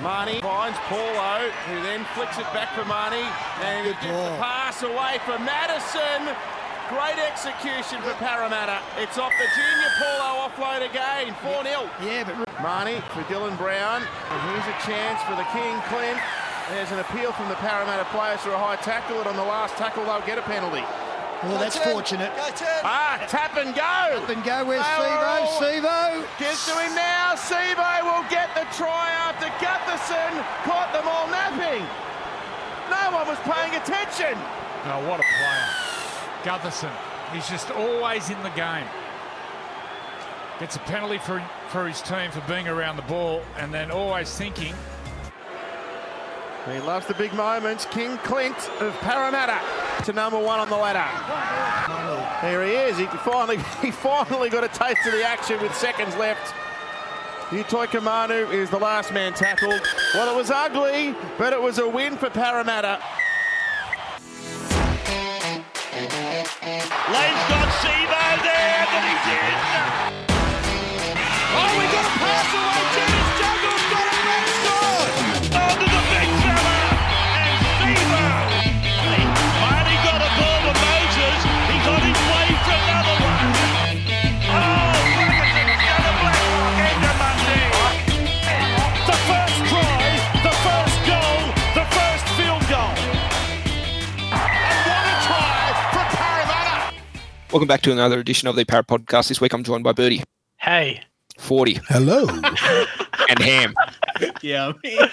Mahoney finds Paulo, who then flicks it back for Mahoney, and he gets the pass away for Matterson. Great execution for Parramatta. It's off the junior Paulo offload again, 4-0. Yeah, but Mahoney for Dylan Brown, and here's a chance for the King Clint. There's an appeal from the Parramatta players for a high tackle, and on the last tackle they'll get a penalty. Well, that's fortunate. Ah, tap and go! Tap and go. Where's They were Sivo? Sivo. Gets to him now. Sivo will get the try after Gutherson caught them all napping. No one was paying attention. Oh, what a player. Gutherson. He's just always in the game. Gets a penalty for, for his team for being around the ball and then always thinking, He loves the big moments. King Clint of Parramatta to number one on the ladder. There he is. He finally, he finally got a taste of the action with seconds left. Utoikamanu is the last man tackled. Well, it was ugly, but it was a win for Parramatta. Lane's got Sivo there, but he's in. Welcome back to another edition of the Parrot Podcast. This week I'm joined by Birdie, Hey. 40, Hello. and Ham. Yeah.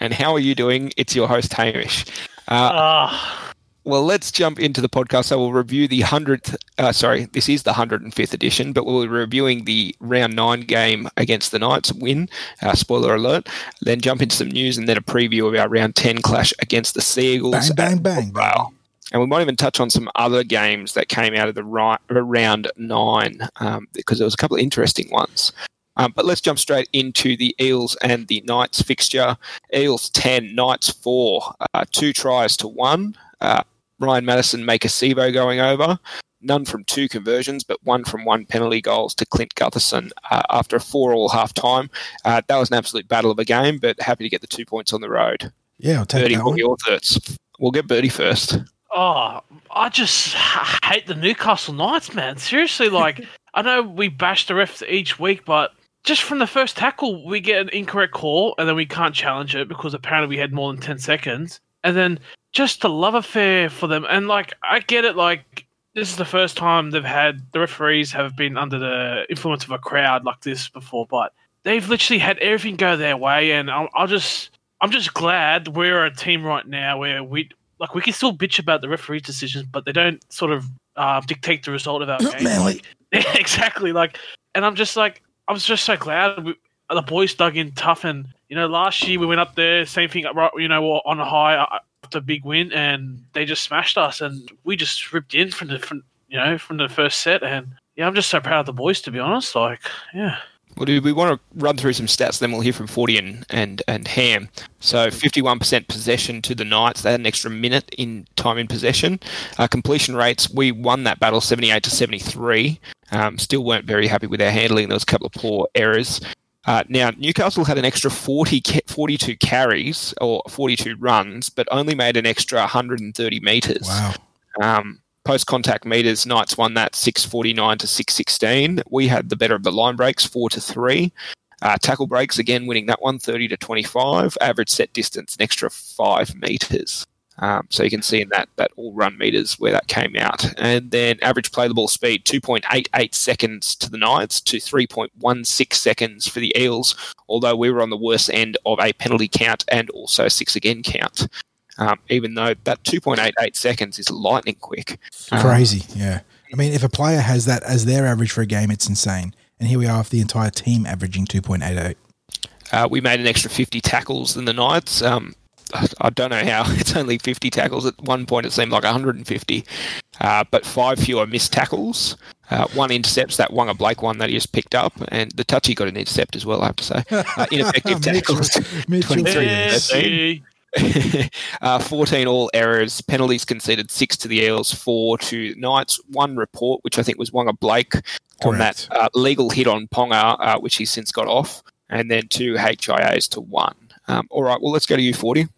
And how are you doing? It's your host, Hamish. Uh, Ah, well, let's jump into the podcast. So we'll review the 100th, uh, sorry, this is the 105th edition, but we'll be reviewing the round nine game against the Knights win. Uh, spoiler alert. Then jump into some news and then a preview of our round 10 clash against the Seagulls. Bang, bang, bang, Brookvale. And we might even touch on some other games that came out of the ri- uh, round nine um, because there was a couple of interesting ones. Um, but let's jump straight into the Eels and the Knights fixture. Eels 10, Knights 4. Uh, two tries to one. Uh, Ryan Matterson make a Sevo going over. None from two conversions, but one from one penalty goals to Clint Gutherson uh, after a four all half time. Uh, that was an absolute battle of a game, but happy to get the two points on the road. Yeah, I'll take Birdie, that one. We'll get Birdie first. Oh, I just hate the Newcastle Knights, man. Seriously, like, I know we bash the refs each week, but just from the first tackle, we get an incorrect call, and then we can't challenge it because apparently we had more than 10 seconds. And then just the love affair for them. And, like, I get it, like, this is the first time they've had the referees have been under the influence of a crowd like this before, but they've literally had everything go their way. And I'll, I'll just, I'm just glad we're a team right now where we, like, we can still bitch about the referees' decisions, but they don't sort of uh, dictate the result of our Not game. Manly. Yeah, exactly. Like, and I'm just like, I was just so glad we, the boys dug in tough. And you know, last year we went up there, same thing, right? You know, on a high uh, after a big win, and they just smashed us, and we just ripped in from the, from you know, from the first set. And yeah, I'm just so proud of the boys, to be honest. Like, yeah. Well, do we want to run through some stats? Then we'll hear from Forty and and, and Ham. So, fifty-one percent possession to the Knights. They had an extra minute in time in possession. Uh, completion rates. We won that battle, seventy-eight to seventy-three. Um, still weren't very happy with our handling. There was a couple of poor errors. Uh, now, Newcastle had an extra 40, 42 carries or 42 runs, but only made an extra 130 metres. Wow. Um, Post contact meters, Knights won that 649 to 616. We had the better of the line breaks, 4 to 3. Uh, tackle breaks, again, winning that one, 30 to 25. Average set distance, an extra 5 meters. Um, so you can see in that, that all run meters where that came out. And then average play the ball speed, 2.88 seconds to the Knights to 3.16 seconds for the Eels, although we were on the worst end of a penalty count and also six again count um, even though that 2.88 seconds is lightning quick. Um, Crazy. Yeah. I mean, if a player has that as their average for a game, it's insane. And here we are with the entire team averaging 2.88. Uh, we made an extra 50 tackles than the Knights. Um, I don't know how it's only 50 tackles. At one point, it seemed like 150, uh, but five fewer missed tackles. Uh, one intercepts that Waqa Blake one that he just picked up, and the touchy got an intercept as well. I have to say, uh, ineffective tackles. Mitchell. 23 Yeah, to 13. see. Uh, 14 all errors, penalties conceded, six to the Eels, four to Knights, one report, which I think was Waqa Blake on that uh, legal hit on Ponga, uh, which he's since got off. and then two HIAs to one. Um, all right, well, let's go to you, 40.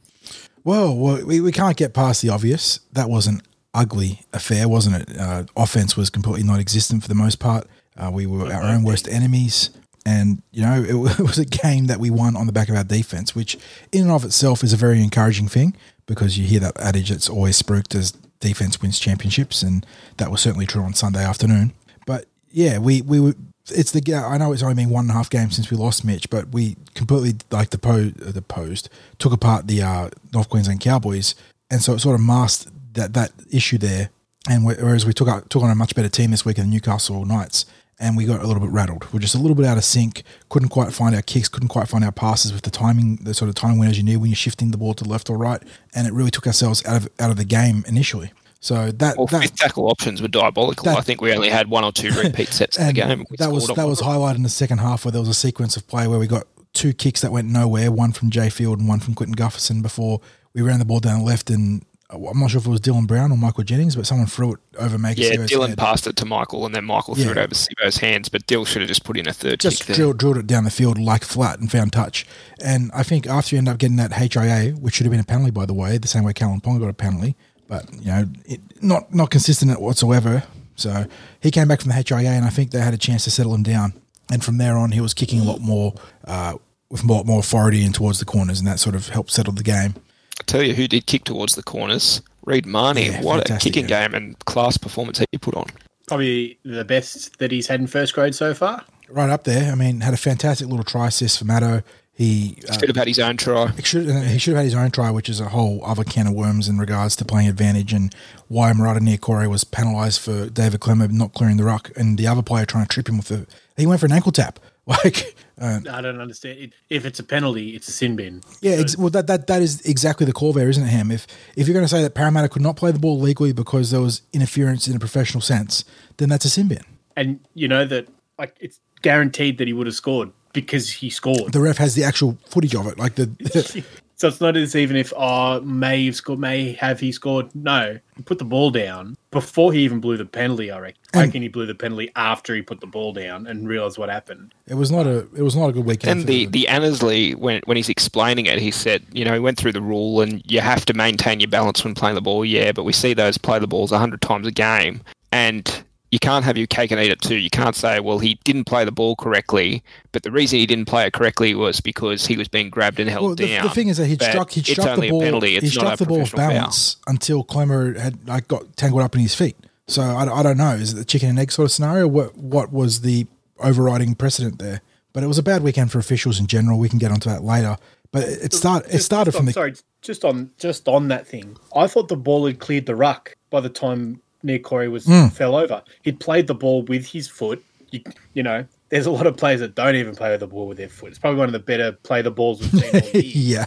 Well, well we, we can't get past the obvious. That was an ugly affair, wasn't it? Uh, offense was completely non existent for the most part. Uh, we were our own worst enemies. And, you know, it, it was a game that we won on the back of our defense, which in and of itself is a very encouraging thing because you hear that adage that's always spruiked as defense wins championships. And that was certainly true on Sunday afternoon. But yeah, we, we were. It's the I know it's only been one and a half games since we lost Mitch, but we completely like the po the post took apart the uh, North Queensland Cowboys, and so it sort of masked that that issue there. And whereas we took out, took on a much better team this week in the Newcastle Knights, and we got a little bit rattled. We're just a little bit out of sync. Couldn't quite find our kicks. Couldn't quite find our passes with the timing, the sort of timing winners you need when you're shifting the ball to the left or right. And it really took ourselves out of out of the game initially. So that well, that fifth tackle options were diabolical. That- I think we only had one or two repeat sets in the game. That was that was highlighted in the second half where there was a sequence of play where we got two kicks that went nowhere, one from Jai Field and one from Quentin Gutherson before we ran the ball down the left and I'm not sure if it was Dylan Brown or Michael Jennings, but someone threw it over Maika Yeah, Dylan head. passed it to Michael, and then Michael threw it over Sivo's hands. But Dill should have just put in a third just kick there. drilled, drilled it down the field like flat and found touch. And I think after you end up getting that HIA, which should have been a penalty, by the way, the same way Kalyn Ponga got a penalty, but you know, it, not not consistent whatsoever. So he came back from the HIA, and I think they had a chance to settle him down. And from there on, he was kicking a lot more uh, with more more authority and towards the corners, and that sort of helped settle the game. I tell you who did kick towards the corners. Reed Mahoney. Yeah, what a kicking yeah. game and class performance he put on. Probably the best that he's had in first grade so far. Right up there. I mean, had a fantastic little try assist for Matto. He uh, Should have had his own try. He should, he should have had his own try, which is a whole other can of worms in regards to playing advantage and why Marata Niukore was penalised for David Klemmer not clearing the ruck and the other player trying to trip him with the. He went for an ankle tap. Like, uh, I don't understand. It, if it's a penalty, it's a sin bin. yeah, ex- well, that, that that is exactly the call there, isn't it, Ham? If if you're going to say that Parramatta could not play the ball legally because there was interference in a professional sense, then that's a sin bin. and you know that like it's guaranteed that he would have scored because he scored. The ref has the actual footage of it, like the. So it's not as even if oh may have scored, may have he scored. No, he put the ball down before he even blew the penalty. I reckon. I reckon he blew the penalty after he put the ball down and realized what happened. it was not a it was not a good weekend. And the, the Annesley, when, when he's explaining it, he said, you know, he went through the rule and you have to maintain your balance when playing the ball. Yeah, but we see those play the balls 100 times a game. And you can't have your cake and eat it too. You can't say, well, he didn't play the ball correctly, but the reason he didn't play it correctly was because he was being grabbed and held Well, the, down. the thing is that he But struck he it's struck only the ball a penalty. he It's struck not a the ball off professional foul. balance until Klemmer had like got tangled up in his feet. So I, I don't know. Is it the chicken and egg sort of scenario? What what was the overriding precedent there? But it was a bad weekend for officials in general. We can get onto that later. But it, it start it started just from on- the sorry, just on just on that thing. I thought the ball had cleared the ruck by the time Niukore was Hmm. fell over. He'd played the ball with his foot. You, you know, there's a lot of players that don't even play with the ball with their foot. It's probably one of the better play the balls we've seen all year.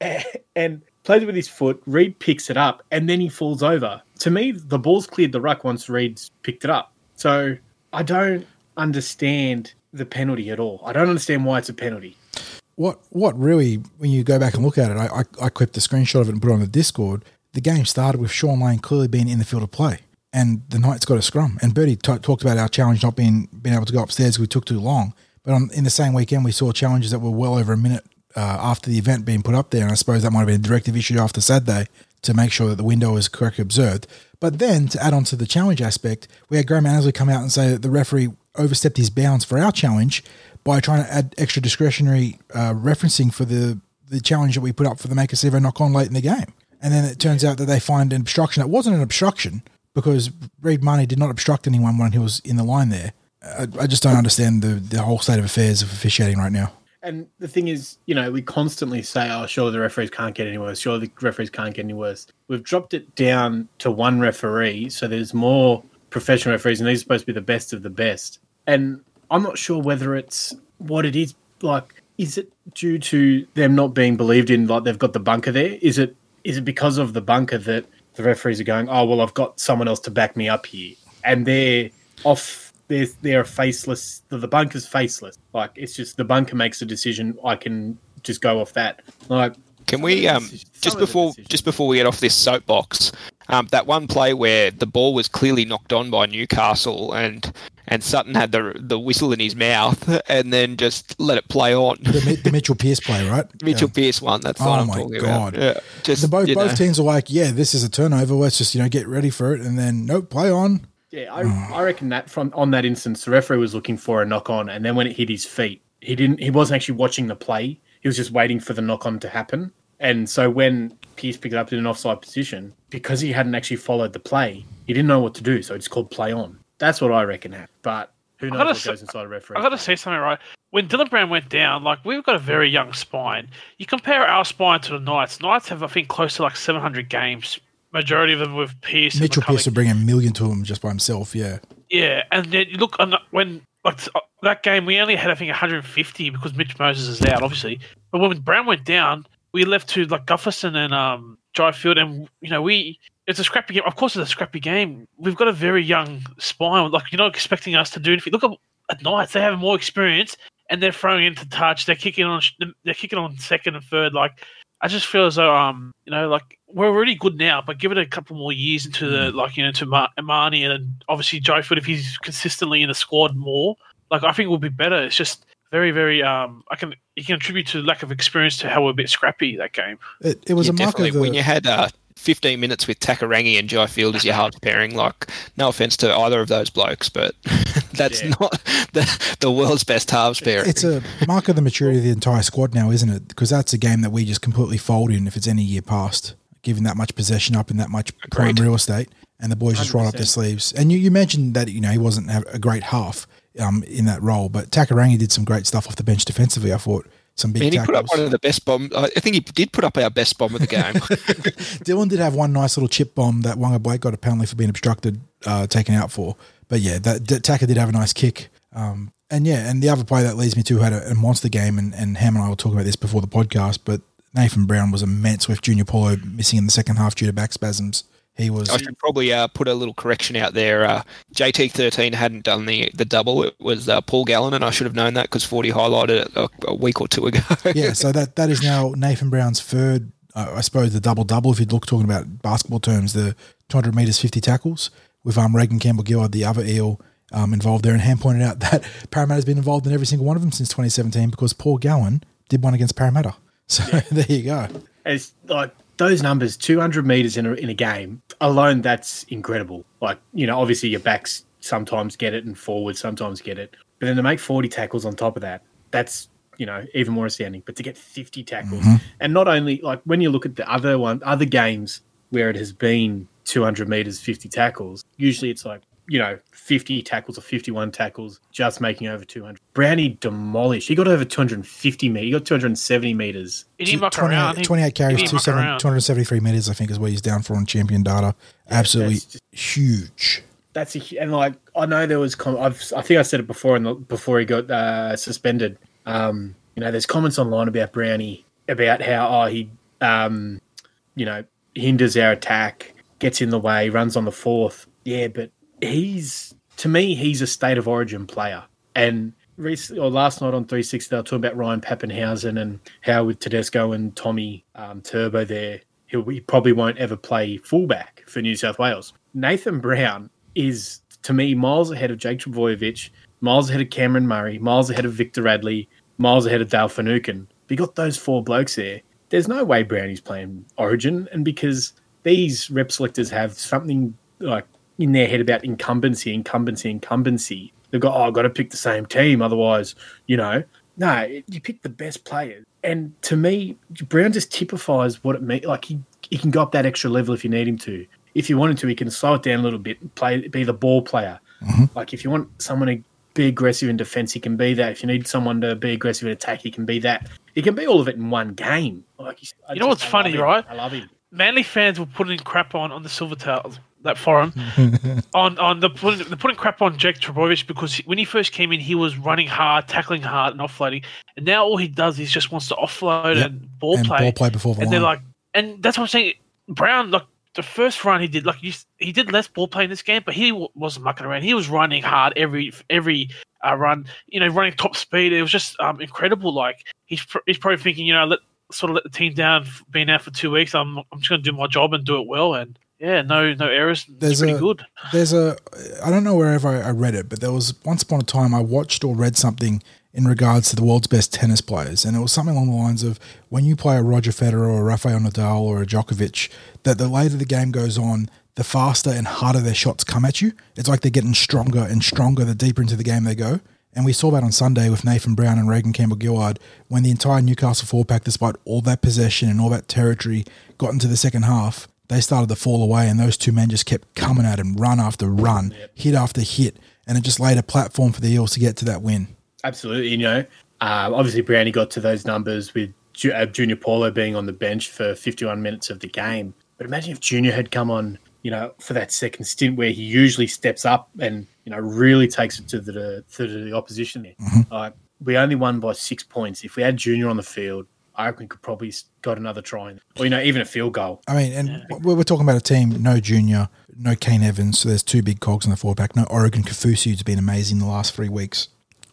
yeah. and plays with his foot. Reed picks it up, and then he falls over. To me, the ball's cleared the ruck once Reed's picked it up. So I don't understand the penalty at all. I don't understand why it's a penalty. what what really when you go back and look at it, I, I I clipped the screenshot of it and put it on the Discord. The game started with Shaun Lane clearly being in the field of play, and the Knights got a scrum. And Bertie t- talked about our challenge not being being able to go upstairs because we took too long. But on, in the same weekend, we saw challenges that were well over a minute uh, after the event being put up there, and I suppose that might have been a directive issue after Saturday to make sure that the window is correctly observed. But then to add on to the challenge aspect, we had Graham Annesley come out and say that the referee overstepped his bounds for our challenge by trying to add extra discretionary uh, referencing for the the challenge that we put up for the Maika Sivo knock on late in the game. And then it turns out that they find an obstruction that wasn't an obstruction because Reed Mahoney did not obstruct anyone when he was in the line there. I, I just don't understand the, the whole state of affairs of officiating right now. And the thing is, you know, we constantly say, "Oh, sure, the referees can't get any worse. Sure, the referees can't get any worse." We've dropped it down to one referee, so there's more professional referees, and these are supposed to be the best of the best. And I'm not sure whether it's what it is. Like, is it due to them not being believed in? Like, they've got the bunker there. Is it is it because of the bunker that the referees are going? Oh, well, I've got someone else to back me up here, and they're off they're they're faceless. The, the bunker's faceless. Like it's just the bunker makes a decision. I can just go off that. Like Can we um, just some of the before just before we get off this soapbox, um, that one play where the ball was clearly knocked on by Newcastle and and Sutton had the the whistle in his mouth, and then just let it play on. The, the Mitchell Pearce play, right? Mitchell Yeah. Pearce one. That's Oh what I'm my talking God. about. Yeah, just The both both know. teams are like, yeah, this is a turnover. Let's just you know get ready for it, and then nope, play on. Yeah, I, I reckon that from on that instance, the referee was looking for a knock on, and then when it hit his feet, he didn't. He wasn't actually watching the play. He was just waiting for the knock on to happen. And so when Pearce picked it up in an offside position, because he hadn't actually followed the play, he didn't know what to do. So it's called play on. That's what I reckon happened. But who knows gotta what s- goes inside a referee? I got to say something right. When Dylan Brown went down, like we've got a very young spine. You compare our spine to the Knights. Knights have, I think, close to like 700 games. Majority of them with Pearce. and Mitchell McCullough. Pearce would bring a million to him just by himself. Yeah, Yeah, and then you look on the- when like uh, that game, we only had I think 150 because Mitch Moses is out, obviously. But when Brown went down, we left to like Gutherson and um Jai Field, and you know we it's a scrappy game. Of course, it's a scrappy game. We've got a very young spine. Like you're not expecting us to do anything. Look at at Knights; they have more experience, and they're throwing into touch. They're kicking on. They're kicking on second and third. Like I just feel as though um you know like we're really good now, but give it a couple more years into the like you know to Mar- Mahoney and obviously Joe Foot if he's consistently in the squad more, like I think we'll be better. It's just very very um I can you can attribute to lack of experience to how we're a bit scrappy that game. it, it was Yeah, a mark definitely. of the. when you had uh, 15 minutes with Takarangi and Jai Field as your halves pairing, like, no offense to either of those blokes, but that's Yeah. not the, the world's best halves pairing. it's a mark of the maturity of the entire squad now, isn't it? Because that's a game that we just completely fold in if it's any year past, giving that much possession up and that much prime real estate, and the boys just roll up their sleeves. And you, you mentioned that you know he wasn't a a great half um, in that role, but Takarangi did some great stuff off the bench defensively. I thought some big and he tackles. put up one of the best bombs. I think he did put up our best bomb of the game. Dylan did have one nice little chip bomb that Waqa Blake got a penalty for being obstructed, uh, taken out for. But yeah, that, that Taka did have a nice kick. Um, and yeah, and the other player that leads me to had a, a monster game, and, and Ham and I were talking about this before the podcast, but Nathan Brown was immense with Junior Paulo missing in the second half due to back spasms. He was I should probably uh, put a little correction out there. Uh, JT13 hadn't done the, the double. It was uh, Paul Gallen, and I should have known that because 40 highlighted it a, a week or two ago. yeah, so that that is now Nathan Brown's third, uh, I suppose, the double double. If you look talking about basketball terms, the 200 meters, 50 tackles with um, Reagan Campbell Gillard, the other eel, um, involved there. And Ham pointed out that Parramatta's been involved in every single one of them since 2017 because Paul Gallen did one against Parramatta. So there you go. It's like those numbers, 200 meters in a, in a game alone, that's incredible. Like, you know, obviously your backs sometimes get it and forwards sometimes get it. But then to make 40 tackles on top of that, that's, you know, even more astounding. But to get 50 tackles, mm-hmm. and not only like when you look at the other one, other games where it has been 200 meters, 50 tackles, usually it's like, you know, 50 tackles or 51 tackles, just making over 200. Brownie demolished. He got over 250 meters. He got 270 meters. He didn't muck around. 28 carries, didn't muck 273 meters, I think, is what he's down for on champion data. Absolutely that's just- huge. that's a, hu- and like I know there was com- I've I think I said it before in the, before he got uh, suspended. Um, you know, there's comments online about Brownie about how oh he um, you know hinders our attack, gets in the way, runs on the fourth. Yeah, but he's to me he's a state of origin player. And recently or last night on 360 they were talking about Ryan Papenhuyzen and how with Tedesco and Tommy um, Turbo there he'll, he probably won't ever play fullback for New South Wales. Nathan Brown is to me miles ahead of Jake Trbojevic, miles ahead of Cameron Murray, miles ahead of Victor Radley, miles ahead of Dale Finucane. You got those four blokes there, there's no way Brownie's playing Origin, and because these rep selectors have something like in their head about incumbency, incumbency, incumbency. They've got, oh, I've got to pick the same team, otherwise, you know. No, you pick the best players. And to me, Brown just typifies what it means. Like he, he can go up that extra level if you need him to. If you want him to, he can slow it down a little bit, and play, be the ball player. Mm-hmm. Like if you want someone to be aggressive in defense, he can be that. If you need someone to be aggressive in attack, he can be that. He can be all of it in one game. Like I You know what's I funny, right? I love him. Manly fans were putting crap on on the Silver Tails that forum on on the putting, they're putting crap on Jake Trbojevic because he- when he first came in, he was running hard, tackling hard, and offloading. And now all he does is just wants to offload Yep. and ball and play. ball play before the and line. they're like, and that's what I'm saying. Brown, like the first run he did, like he, he did less ball play in this game, but he w- wasn't mucking around. He was running hard every every uh, run. You know, running top speed. It was just um, incredible. Like he's pr- he's probably thinking, you know, let sort of let the team down, being out for two weeks. I'm I'm just going to do my job and do it well. And Yeah, no, no errors. There's It's pretty a- good. There's a, I don't know wherever I, I read it, but there was once upon a time I watched or read something in regards to the world's best tennis players, and it was something along the lines of when you play a Roger Federer or a Rafael Nadal or a Djokovic, that the later the game goes on, the faster and harder their shots come at you. It's like they're getting stronger and stronger the deeper into the game they go. And we saw that on Sunday with Nathan Brown and Reagan Campbell Gillard when the entire Newcastle four pack, despite all that possession and all that territory, got into the second half. They started to fall away, and those two men just kept coming at him, run after run, hit after hit, and it just laid a platform for the Eels to get to that win. Absolutely, you know. Um, obviously, Brownie got to those numbers with Ju- uh, Junior Paulo being on the bench for 51 minutes of the game. But imagine if Junior had come on, you know, for that second stint where he usually steps up and you know really takes it to the to the opposition. There, like we only won by six points. If we had Junior on the field, I reckon we could probably s- got another try, or you know, even a field goal. I mean, and we're, we're talking about a team, no Junior, no Kane Evans, so there's two big cogs in the forward pack, no Oregon Kaufusi, who's been amazing the last three weeks.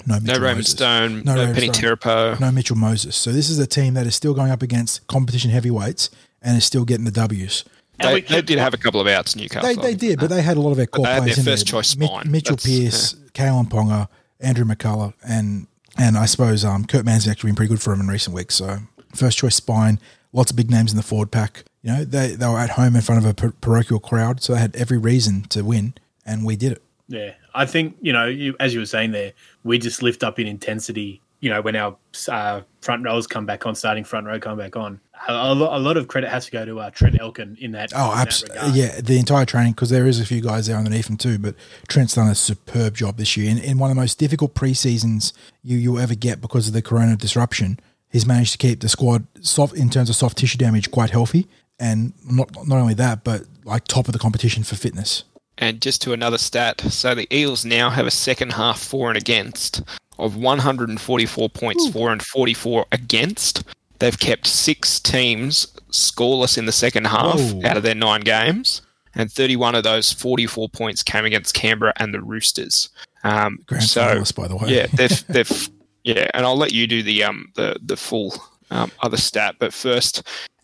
No, No Mitchell Raymond Moses. Stone, No no, Penny Stone. Terepo. no Mitchell Moses. So this is a team that is still going up against competition heavyweights and is still getting the W's. They, we they did have a couple of outs, Newcastle. They, they did, but they had a lot of their core they had players their in there. first choice Mi- spine. Mitchell That's- Pearce, Kalyn Ponga, Andrew McCullough, and and I suppose um, Kurt Mann's actually been pretty good for him in recent weeks. So first choice spine, lots of big names in the forward pack. You know, they they were at home in front of a par- parochial crowd, so they had every reason to win, and we did it. Yeah, I think you know, you, as you were saying there, we just lift up in intensity. You know, when our uh, front rows come back on, starting front row come back on, a, a, lo- a lot of credit has to go to uh, Trent Elkin in that. Oh, in that absolutely. Yeah, the entire training because there is a few guys there underneath him too. But Trent's done a superb job this year in, in one of the most difficult preseasons you you'll ever get because of the corona disruption. He's managed to keep the squad soft in terms of soft tissue damage quite healthy, and not not only that, but like top of the competition for fitness. And just to another stat, so the Eels now have a second half for and against of 144 points for and 44 against. They've kept six teams scoreless in the second half Whoa. out of their nine games, and 31 of those 44 points came against Canberra and the Roosters. Um, Grand so, finalists, by the way. yeah, they've, they've, yeah, and I'll let you do the um the the full um, other stat, but first.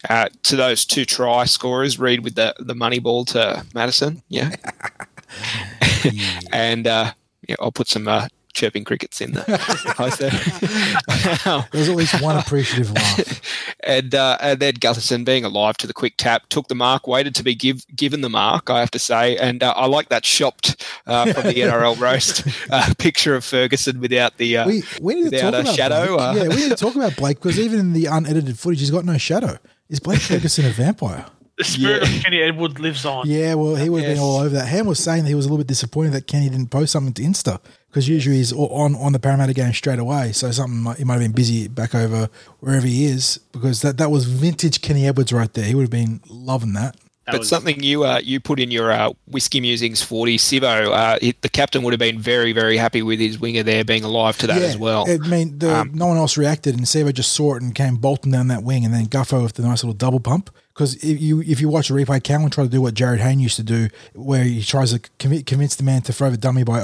Uh, to those two try scorers, Reed with the, the money ball to Matterson. Yeah. and uh, yeah, I'll put some uh, chirping crickets in the post there. There's at least one appreciative laugh. and uh, and then Gutherson being alive to the quick tap took the mark, waited to be give, given the mark, I have to say, and uh, I like that shopped uh, from the NRL roast uh, picture of Ferguson without the uh, We we need to without talk a about shadow. Uh, yeah, we need to talk about Blake because even in the unedited footage, he's got no shadow. Is Blake Ferguson a vampire? the spirit Yeah. of Kenny Edward lives on. Yeah, well, he would have Yes. been all over that. Ham was saying that he was a little bit disappointed that Kenny didn't post something to Insta because usually he's on on the Parramatta game straight away. So something might, he might have been busy back over wherever he is because that, that was vintage Kenny Edwards right there. He would have been loving that. That But was- something you uh, you put in your uh, whiskey musings forty, Sivo. Uh, it, the captain would have been very very happy with his winger there being alive to that as well. I mean, the, Um, no one else reacted, and Sivo just saw it and came bolting down that wing, and then Guffo with the nice little double pump. Because if you if you watch the replay, Cowan tried to do what Jarryd Hayne used to do, where he tries to convi- convince the man to throw the dummy by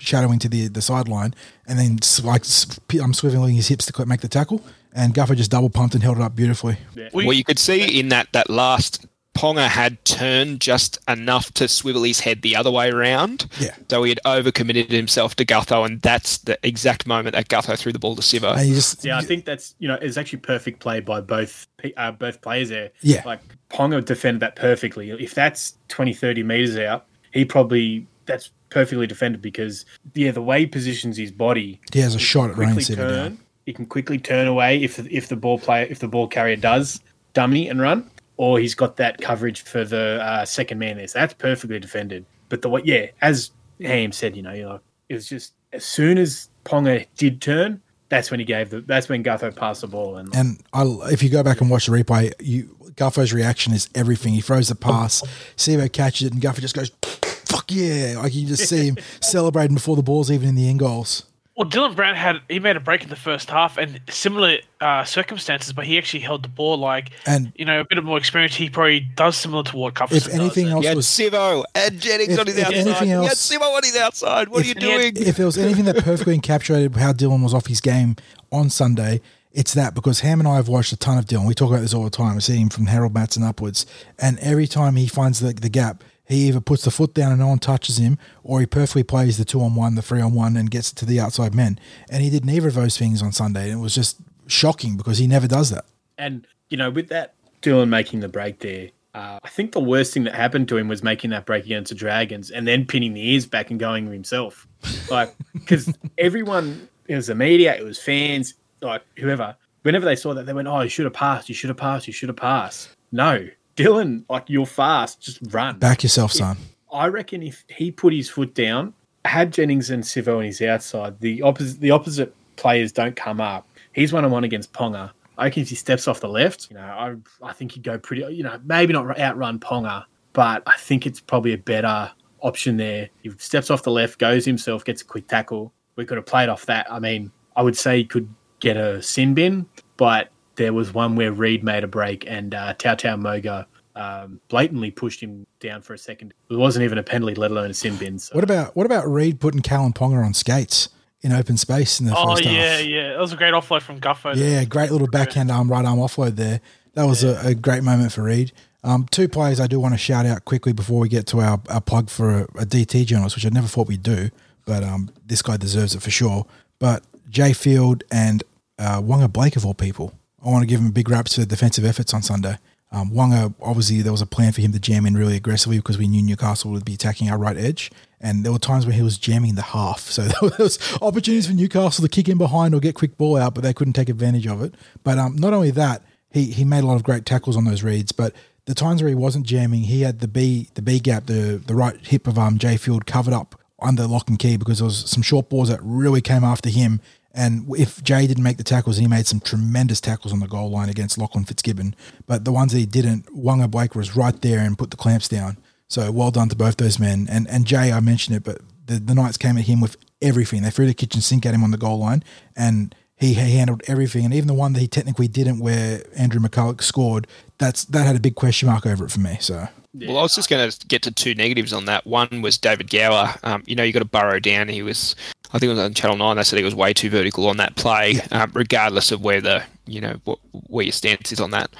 overshadowing to the the sideline, and then s- like s- I'm swiveling his hips to make the tackle, and Guffo just double pumped and held it up beautifully. We- well, you could see in that that last Ponga had turned just enough to swivel his head the other way around. Yeah. So he had overcommitted himself to Gutho, and that's the exact moment that Gutho threw the ball to Sivo. Just Yeah, I think that's you know it's actually perfect play by both uh, both players there. Yeah. like Ponga defended that perfectly. If that's 20, 30 meters out, he probably that's perfectly defended because yeah, the way he positions his body, he has a shot at Sivo down. turn. He can quickly turn away if if the ball player if the ball carrier does dummy and run, or he's got that coverage for the uh, second man there. So that's perfectly defended. But the way, yeah, as Ham said, you know, you know, it was just as soon as Ponga did turn, that's when he gave the. That's when Gutho passed the ball, and And I, if you go back and watch the replay, you Guffo's reaction is everything. He throws the pass, Sivo catches it, and Guffo just goes, "Fuck yeah!" Like you just see him celebrating before the ball's even in the end goals. Well, Dylan Brown had he made a break in the first half, and similar uh, circumstances, but he actually held the ball like And- you know a bit of more experience. He probably does similar to what Gutherson If anything And- else He had was, Sivo and Jennings If- on his if outside. anything He had else- Sivo on his outside. What if- are you doing? if there was anything that perfectly encapsulated how Dylan was off his game on Sunday, it's that because Ham and I have watched a ton of Dylan. We talk about this all the time. We see him from Harold Matthews upwards, and every time he finds the, the gap, he either puts the foot down and no one touches him, or he perfectly plays the two on one, the three on one, and gets it to the outside men. And he did neither of those things on Sunday, and it was just shocking because he never does that. And you know, with that Dylan making the break there, uh, I think the worst thing that happened to him was making that break against the Dragons and then pinning the ears back and going himself. Like, because everyone, it was the media, it was fans, like whoever, whenever they saw that, they went, Oh, you should have passed, you should have passed, you should have passed. No, Dylan, like, you're fast, just run. Back yourself, son. I reckon if he put his foot down, had Jennings and Sivo on his outside, the opposite the opposite players don't come up. He's one on one against Ponga. I reckon if he steps off the left, you know, I I think he'd go pretty. You know, maybe not outrun Ponga, but I think it's probably a better option there. He steps off the left, goes himself, gets a quick tackle. We could have played off that. I mean, I would say he could get a sin bin, but there was one where Reed made a break and uh, Tau Tau Moga um, blatantly pushed him down for a second. It wasn't even a penalty, let alone a sin bin. So. What about what about Reed putting Kalyn Ponga on skates in open space in the Oh first half? yeah, yeah. That was a great offload from Guffo. Yeah, great little backhand arm, right arm offload there. That was a, a great moment for Reed. Um, two players I do want to shout out quickly before we get to our, our plug for a, a DT journalist, which I never thought we'd do, but um, this guy deserves it for sure. But Jai Field and uh, Waqa Blake, of all people, I want to give him a big raps for the defensive efforts on Sunday. Um, Waqa, obviously, there was a plan for him to jam in really aggressively because we knew Newcastle would be attacking our right edge. And there were times when he was jamming the half. So there was opportunities for Newcastle to kick in behind or get quick ball out, but they couldn't take advantage of it. But um, not only that, he, he made a lot of great tackles on those reads. But the times where he wasn't jamming, he had the B the B gap, the the right hip of um Jai Field covered up under lock and key because there was some short balls that really came after him. And if Jay didn't make the tackles, he made some tremendous tackles on the goal line against Lachlan Fitzgibbon. But the ones that he didn't, Waqa Blake was right there and put the clamps down. So well done to both those men. And and Jay, I mentioned it, but the, the Knights came at him with everything. They threw the kitchen sink at him on the goal line, and he, he handled everything. And even the one that he technically didn't, where Andrew McCullough scored, that's that had a big question mark over it for me. So Well, I was just going to get to two negatives on that. One was David Gower. Um, you know, you got to burrow down. He was, I think it was on Channel Nine. They said he was way too vertical on that play, um, regardless of where the, you know, what, where your stance is on that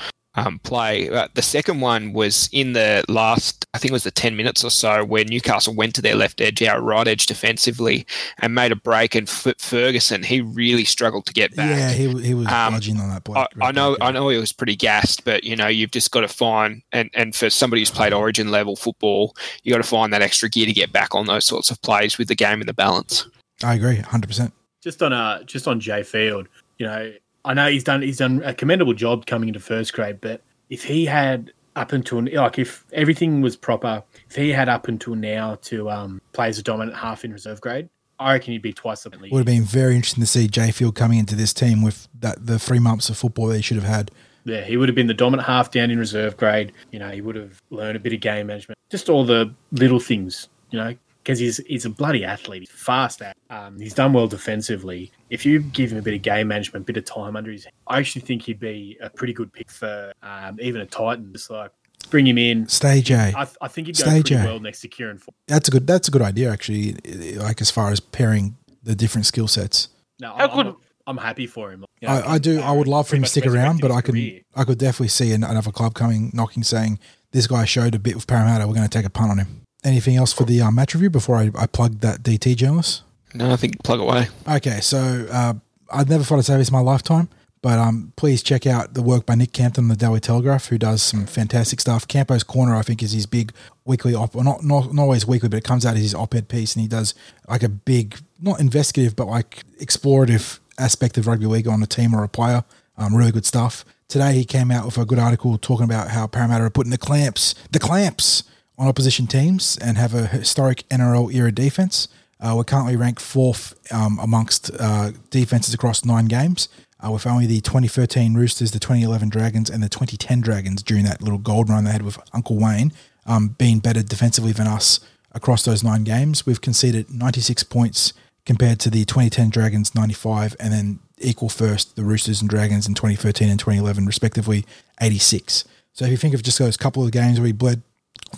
um, play. Uh, the second one was in the last, I think it was the ten minutes or so, where Newcastle went to their left edge, our right edge defensively, and made a break. And F- Ferguson, he really struggled to get back. yeah, he he was Um, budging on that play. I, I know, I know, he was pretty gassed, but you know, you've just got to find and and for somebody who's played Origin level football, you got to find that extra gear to get back on those sorts of plays with the game in the balance. I agree, hundred percent. just on uh just on Jai Field, you know, I know he's done he's done a commendable job coming into first grade, but if he had up until like if everything was proper, if he had up until now to um play as a dominant half in reserve grade, I reckon he'd be twice the league. Would have been very interesting to see Jai Field coming into this team with that the three months of football that he should have had. Yeah, he would have been the dominant half down in reserve grade. You know, he would have learned a bit of game management, just all the little things. You know, because he's he's a bloody athlete. He's fast at. Um, he's done well defensively. If you give him a bit of game management, a bit of time under his, I actually think he'd be a pretty good pick for um, even a Titan. Just like bring him in. Stay Jay. I, I think he'd go Stay pretty Jay. well next to Kieran. Ford. That's a good. That's a good idea, actually. Like as far as pairing the different skill sets. No, How I'm, good- I'm, I'm happy for him. You know, I, I do. I would love for him to stick around, but I could. I could definitely see another club coming knocking, saying this guy showed a bit with Parramatta. We're going to take a punt on him. Anything else for the uh, match review before I, I plug that DT journalist? No, I think plug away. Okay, so uh, I'd never thought I'd say this in my lifetime, but um, please check out the work by Nick Campton on the Daily Telegraph, who does some fantastic stuff. Campo's Corner, I think, is his big weekly op, well, not, not not always weekly, but it comes out as his op-ed piece, and he does like a big, not investigative, but like explorative aspect of rugby league on a team or a player. Um, really good stuff. Today he came out with a good article talking about how Parramatta are putting the clamps, the clamps on opposition teams and have a historic NRL era defense. Uh, we're currently ranked fourth um, amongst uh, defenses across nine games, uh, with only the 2013 Roosters, the 2011 Dragons, and the 2010 Dragons during that little gold run they had with Uncle Wayne um, being better defensively than us across those nine games. We've conceded 96 points compared to the 2010 Dragons 95, and then equal first the Roosters and Dragons in 2013 and 2011, respectively 86. So if you think of just those couple of games where we bled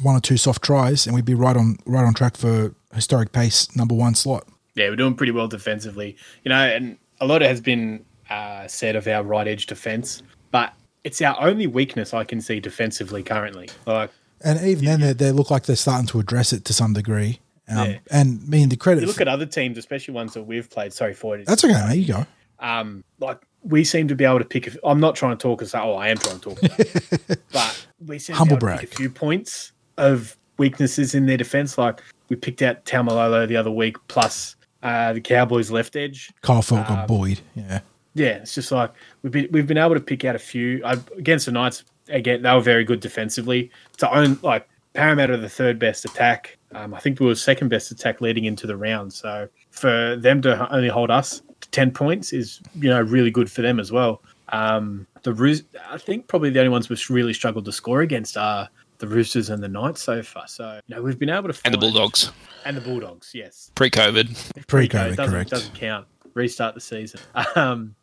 one or two soft tries, and we'd be right on right on track for historic pace number one slot. yeah, we're doing pretty well defensively. You know, and a lot of has been uh, said of our right edge defense, but it's our only weakness I can see defensively currently. Like And even then, they, they look like they're starting to address it to some degree. Um, Yeah. And I mean, the credit. you look at other teams, especially ones that we've played. Sorry for it. that's okay, There You go. um, like we seem to be able to pick. A, I'm not trying to talk as oh, I am trying to talk, about it. but we seem Humble to to pick a few points of weaknesses in their defense. Like we picked out Taumalolo the other week, plus uh, the Cowboys left edge. Kyle Feldt Um, got buoyed. Yeah. Yeah, it's just like we've been we've been able to pick out a few I, against the Knights. Again, they were very good defensively. To own like Parramatta, the third best attack. Um, I think we were second best attack leading into the round. So for them to only hold us to ten points is you know really good for them as well. Um, the I think probably the only ones we've really struggled to score against are the Roosters and the Knights so far. So you know we've been able to And the Bulldogs, and the Bulldogs. Yes, pre-COVID. Pre-COVID, doesn't, correct. Doesn't count. Restart the season. Um,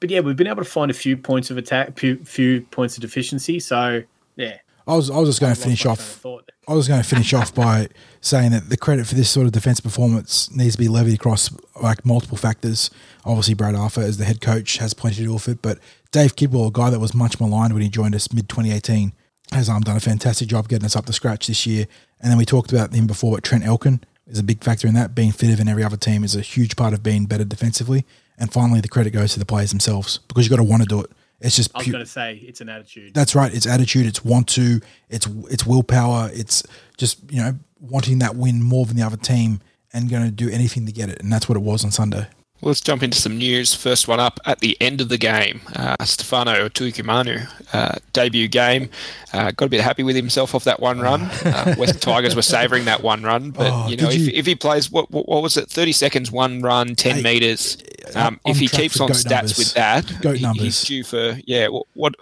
but yeah, we've been able to find a few points of attack, few, few points of deficiency. So yeah, I was, I was just going to finish off thought. I was going to finish off by saying that the credit for this sort of defense performance needs to be levied across like multiple factors. Obviously, Brad Arthur as the head coach has plenty to do with it, but Dave Kidwell, a guy that was much maligned when he joined us mid 2018, has um, done a fantastic job getting us up to scratch this year. And then we talked about him before, but Trent Elkin is a big factor in that. Being fitter than every other team is a huge part of being better defensively. And finally, the credit goes to the players themselves because you've got to want to do it. It's just I was going to say it's an attitude. that's right. It's attitude. It's want to. It's it's willpower. It's just you know wanting that win more than the other team and going to do anything to get it. And that's what it was on Sunday. Well, let's jump into some news. First one up at the end of the game. Uh, Stefano Utoikamanu, uh, debut game. Uh, got a bit happy with himself off that one run. Uh, West Tigers were savouring that one run. But, Oh, you know, if, you- if he plays, what, what, what was it, 30 seconds, one run, 10 Hey, metres. Um, if he keeps on stats numbers. with that, Goat he- numbers. he's due for, yeah, what, what,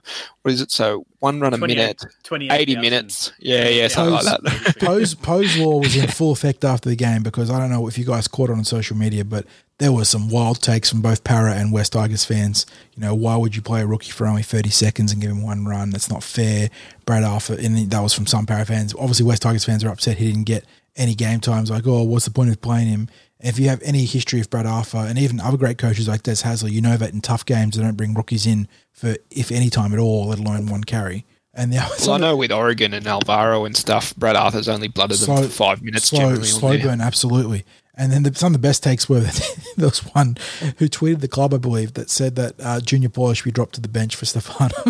what is it? So one run a 28 minute, 28,000. 80 minutes. Yeah, yeah, something like that. Pose Pose law was in full effect after the game because I don't know if you guys caught it on social media, but there were some wild takes from both Para and West Tigers fans. You know, why would you play a rookie for only thirty seconds and give him one run? That's not fair. Brad Arthur, and that was from some Para fans. Obviously, West Tigers fans are upset he didn't get any game times. Like, oh, what's the point of playing him? If you have any history of Brad Arthur and even other great coaches like Des Hasler, you know that in tough games they don't bring rookies in for if any time at all, let alone one carry. And the Well, I know with Oregon and Alvaro and stuff, Brad Arthur's only blooded them for five minutes slow, slow burn, absolutely. And then the, some of the best takes were there was one who tweeted the club, I believe, that said that uh, Junior Paul should be dropped to the bench for Stefano.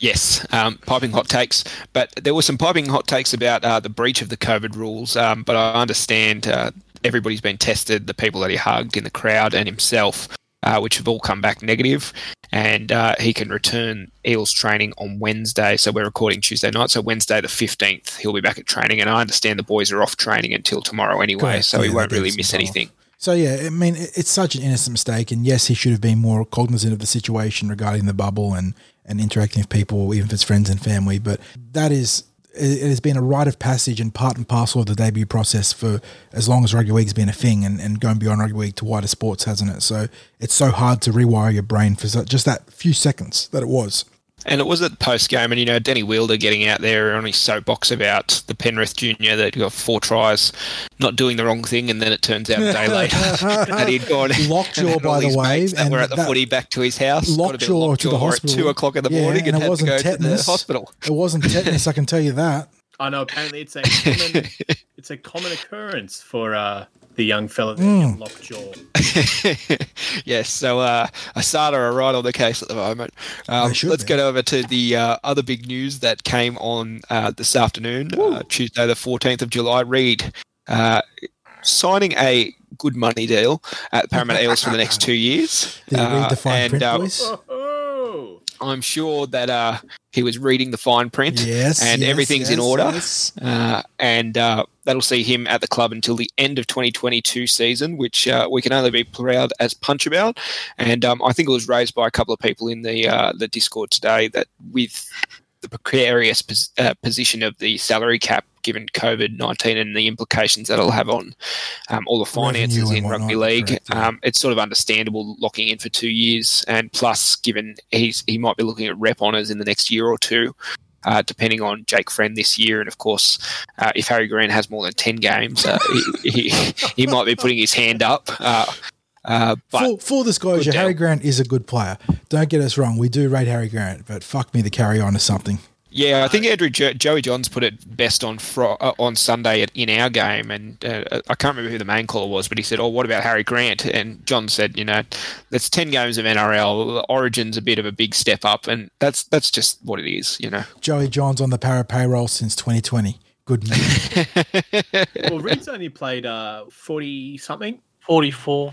Yes, um, piping hot takes. But there were some piping hot takes about uh, the breach of the COVID rules. Um, but I understand uh, everybody's been tested, the people that he hugged in the crowd and himself, uh, which have all come back negative. And uh, he can return Eels training on Wednesday. So we're recording Tuesday night. So Wednesday the 15th, he'll be back at training. And I understand the boys are off training until tomorrow anyway. Correct, So he won't really miss time off. anything. so, yeah, I mean, it's such an innocent mistake. And yes, he should have been more cognizant of the situation regarding the bubble and, and interacting with people, even if it's friends and family. But that is, it has been a rite of passage and part and parcel of the debut process for as long as rugby league's been a thing and, and going beyond rugby league to wider sports, hasn't it? So it's so hard to rewire your brain for just that few seconds that it was. And it was at the post game, and you know Denny Weidler getting out there on his soapbox about the Penrith junior that got four tries, not doing the wrong thing, and then it turns out a day later that he'd gone Lockjaw, and by the way, and that and were at the footy back to his house. got a Lockjaw to the hospital at two o'clock in the Yeah, morning, and, and it had to wasn't go to tetanus. the hospital. It wasn't tetanus, I can tell you that. I know. Apparently, it's a common, it's a common occurrence for uh, the young fella that Mm. lockjaw. yes, so uh, Asada are right on the case at the moment. Um, should let's be. get over to the uh, other big news that came on uh, this afternoon, uh, Tuesday, the 14th of July. Reed uh, signing a good money deal at the Parramatta Eels for the next two years. Did you read the Uh, fine and, print, uh, boys? I'm sure that uh, he was reading the fine print Yes, and yes, everything's in order. yes. Uh, and uh, that'll see him at the club until the end of 2022 season, which uh, we can only be proud as punch about. And um, I think it was raised by a couple of people in the uh, the Discord today that with the precarious pos- uh, position of the salary cap, given COVID 19 and the implications that it'll have on um, all the finances in rugby league, correct, yeah. um, it's sort of understandable locking in for two years. And plus, given he's he might be looking at rep honours in the next year or two. Uh, depending on Jake Friend this year, and of course, uh, if Harry Green has more than ten games, uh, he, he, he might be putting his hand up. Uh, Uh, but full, full disclosure, Harry Grant is a good player. Don't get us wrong. We do rate Harry Grant, but fuck me, the carry on or something. Yeah, I think Andrew jo- Joey Johns put it best on fro- uh, on Sunday at, in our game, and uh, I can't remember who the main caller was, but he said, "Oh, what about Harry Grant?" And John said, "You know, that's ten games of NRL. Origin's a bit of a big step up, and that's that's just what it is. You know, Joey Johns on the para payroll since 2020. Good news. Well, Reed's only played uh, 40 something. 44.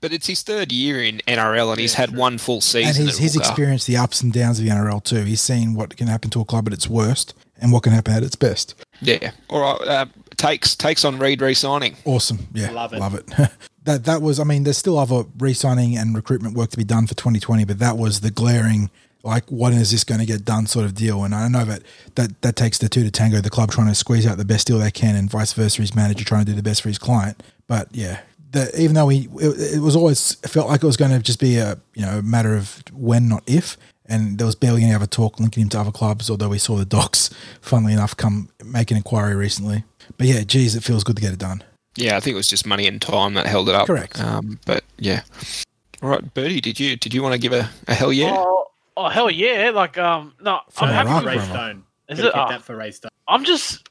But it's his third year in NRL, and he's had true. one full season. and he's, he's experienced the ups and downs of the NRL too. He's seen what can happen to a club at its worst and what can happen at its best. Yeah. All right. Uh, takes takes on Reed re-signing. Awesome. Yeah. Love it. Love it. that that was I mean, there's still other re signing and recruitment work to be done for 2020, but that was the glaring like what is this going to get done sort of deal. And I know that, that that takes the two to tango, the club trying to squeeze out the best deal they can and vice versa, his manager trying to do the best for his client. But yeah, the, even though we it, it was always it felt like it was going to just be a you know a matter of when not if and there was barely any other talk linking him to other clubs although we saw the docs funnily enough come make an inquiry recently but yeah geez it feels good to get it done Yeah, I think it was just money and time that held it up. Correct. Um, but yeah. All right, Bertie, did you did you want to give a, a hell yeah? Oh, oh, hell yeah. Like, um, no, I'm happy rock, with Ray Bravo. Stone. Is Gotta it? keep Ah. that for Ray Stone. I'm just,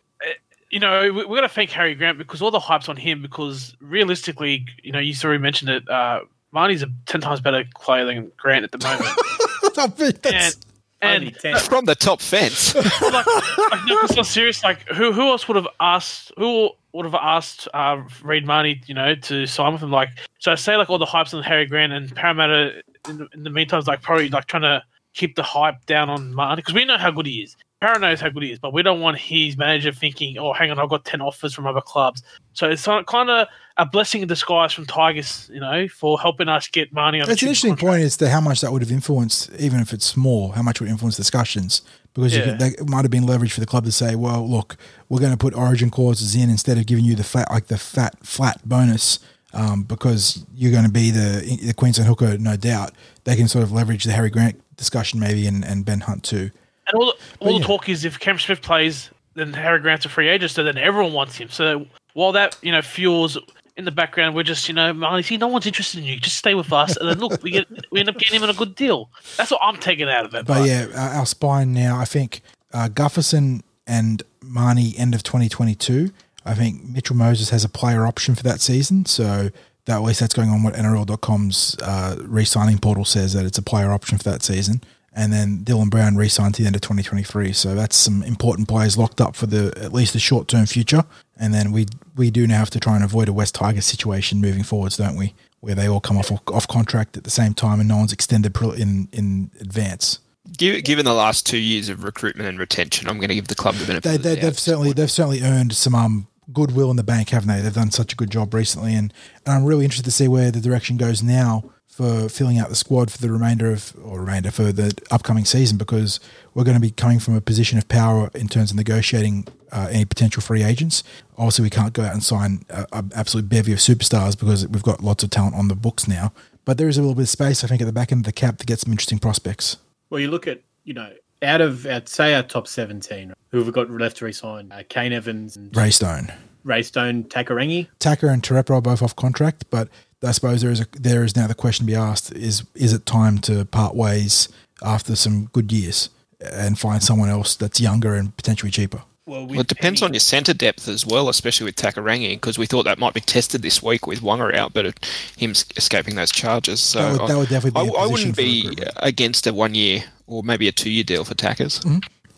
you know, we- we're going to thank Harry Grant because all the hype's on him because realistically, you know, you already mentioned it, uh, Mahoney's a 10 times better player than Grant at the moment. I think that's- and and 10. From the top fence. like, like no, 'cause I'm serious. Like, who who else would have asked? Who would have asked uh, Reed Mahoney, you know, to sign with him? Like, so I say like all the hypes on Harry Grant and Parramatta. In the, in the meantime, is like probably like trying to keep the hype down on Mahoney because we know how good he is. Parra knows how good he is, but we don't want his manager thinking, "Oh, hang on, I've got ten offers from other clubs." So it's kind of a blessing in disguise from Tigers, you know, for helping us get on. That's an interesting point as to how much that would have influenced, even if it's small, how much would influence discussions. Because you Yeah. could, that might have been leverage for the club to say, well, look, we're going to put origin clauses in instead of giving you the flat, like the fat, flat bonus, um, because you're going to be the, the Queensland hooker, no doubt. They can sort of leverage the Harry Grant discussion maybe and, and Ben Hunt too. And all, the, all yeah. the talk is if Cam Smith plays, then Harry Grant's a free agent, so then everyone wants him. So while that you know fuels in the background, we're just you know, Mahoney, see, no one's interested in you. Just stay with us, and then look, we get we end up getting him in a good deal. That's what I'm taking out of it. But yeah, uh, our spine now, I think uh, Gutherson and Mahoney end of 2022. I think Mitchell Moses has a player option for that season. So that, at least that's going on what NRL.com's uh, re-signing portal says that it's a player option for that season. And then Dylan Brown re-signed to the end of 2023. So that's some important players locked up for the at least the short-term future. And then we we do now have to try and avoid a West Tigers situation moving forwards, don't we? Where they all come off off contract at the same time and no one's extended in in advance. Given, the last two years of recruitment and retention, I'm going to give the club the benefit. they, of the they, doubt. they've certainly they've certainly earned some um, goodwill in the bank, haven't they? They've done such a good job recently, and, and I'm really interested to see where the direction goes now for filling out the squad for the remainder of or remainder for the upcoming season because we're going to be coming from a position of power in terms of negotiating uh, any potential free agents. Obviously, we can't go out and sign an absolute bevy of superstars because we've got lots of talent on the books now. But there is a little bit of space, I think, at the back end of the cap to get some interesting prospects. Well, you look at, you know, out of, our, say, our top 17, who have we got left to resign? Uh, Kane Evans and Ray Stone. Ray Stone, Takarangi. Tucker and Terepo are both off contract, but I suppose there is a, there is now the question to be asked: is is it time to part ways after some good years and find someone else that's younger and potentially cheaper? Well, Well, it depends on your centre depth as well, especially with Takarangi, because we thought that might be tested this week with Waqa out, but it, him escaping those charges. So That would- that would definitely be I, a I position wouldn't be recruitment. against a one year or maybe a two year deal for Tackers.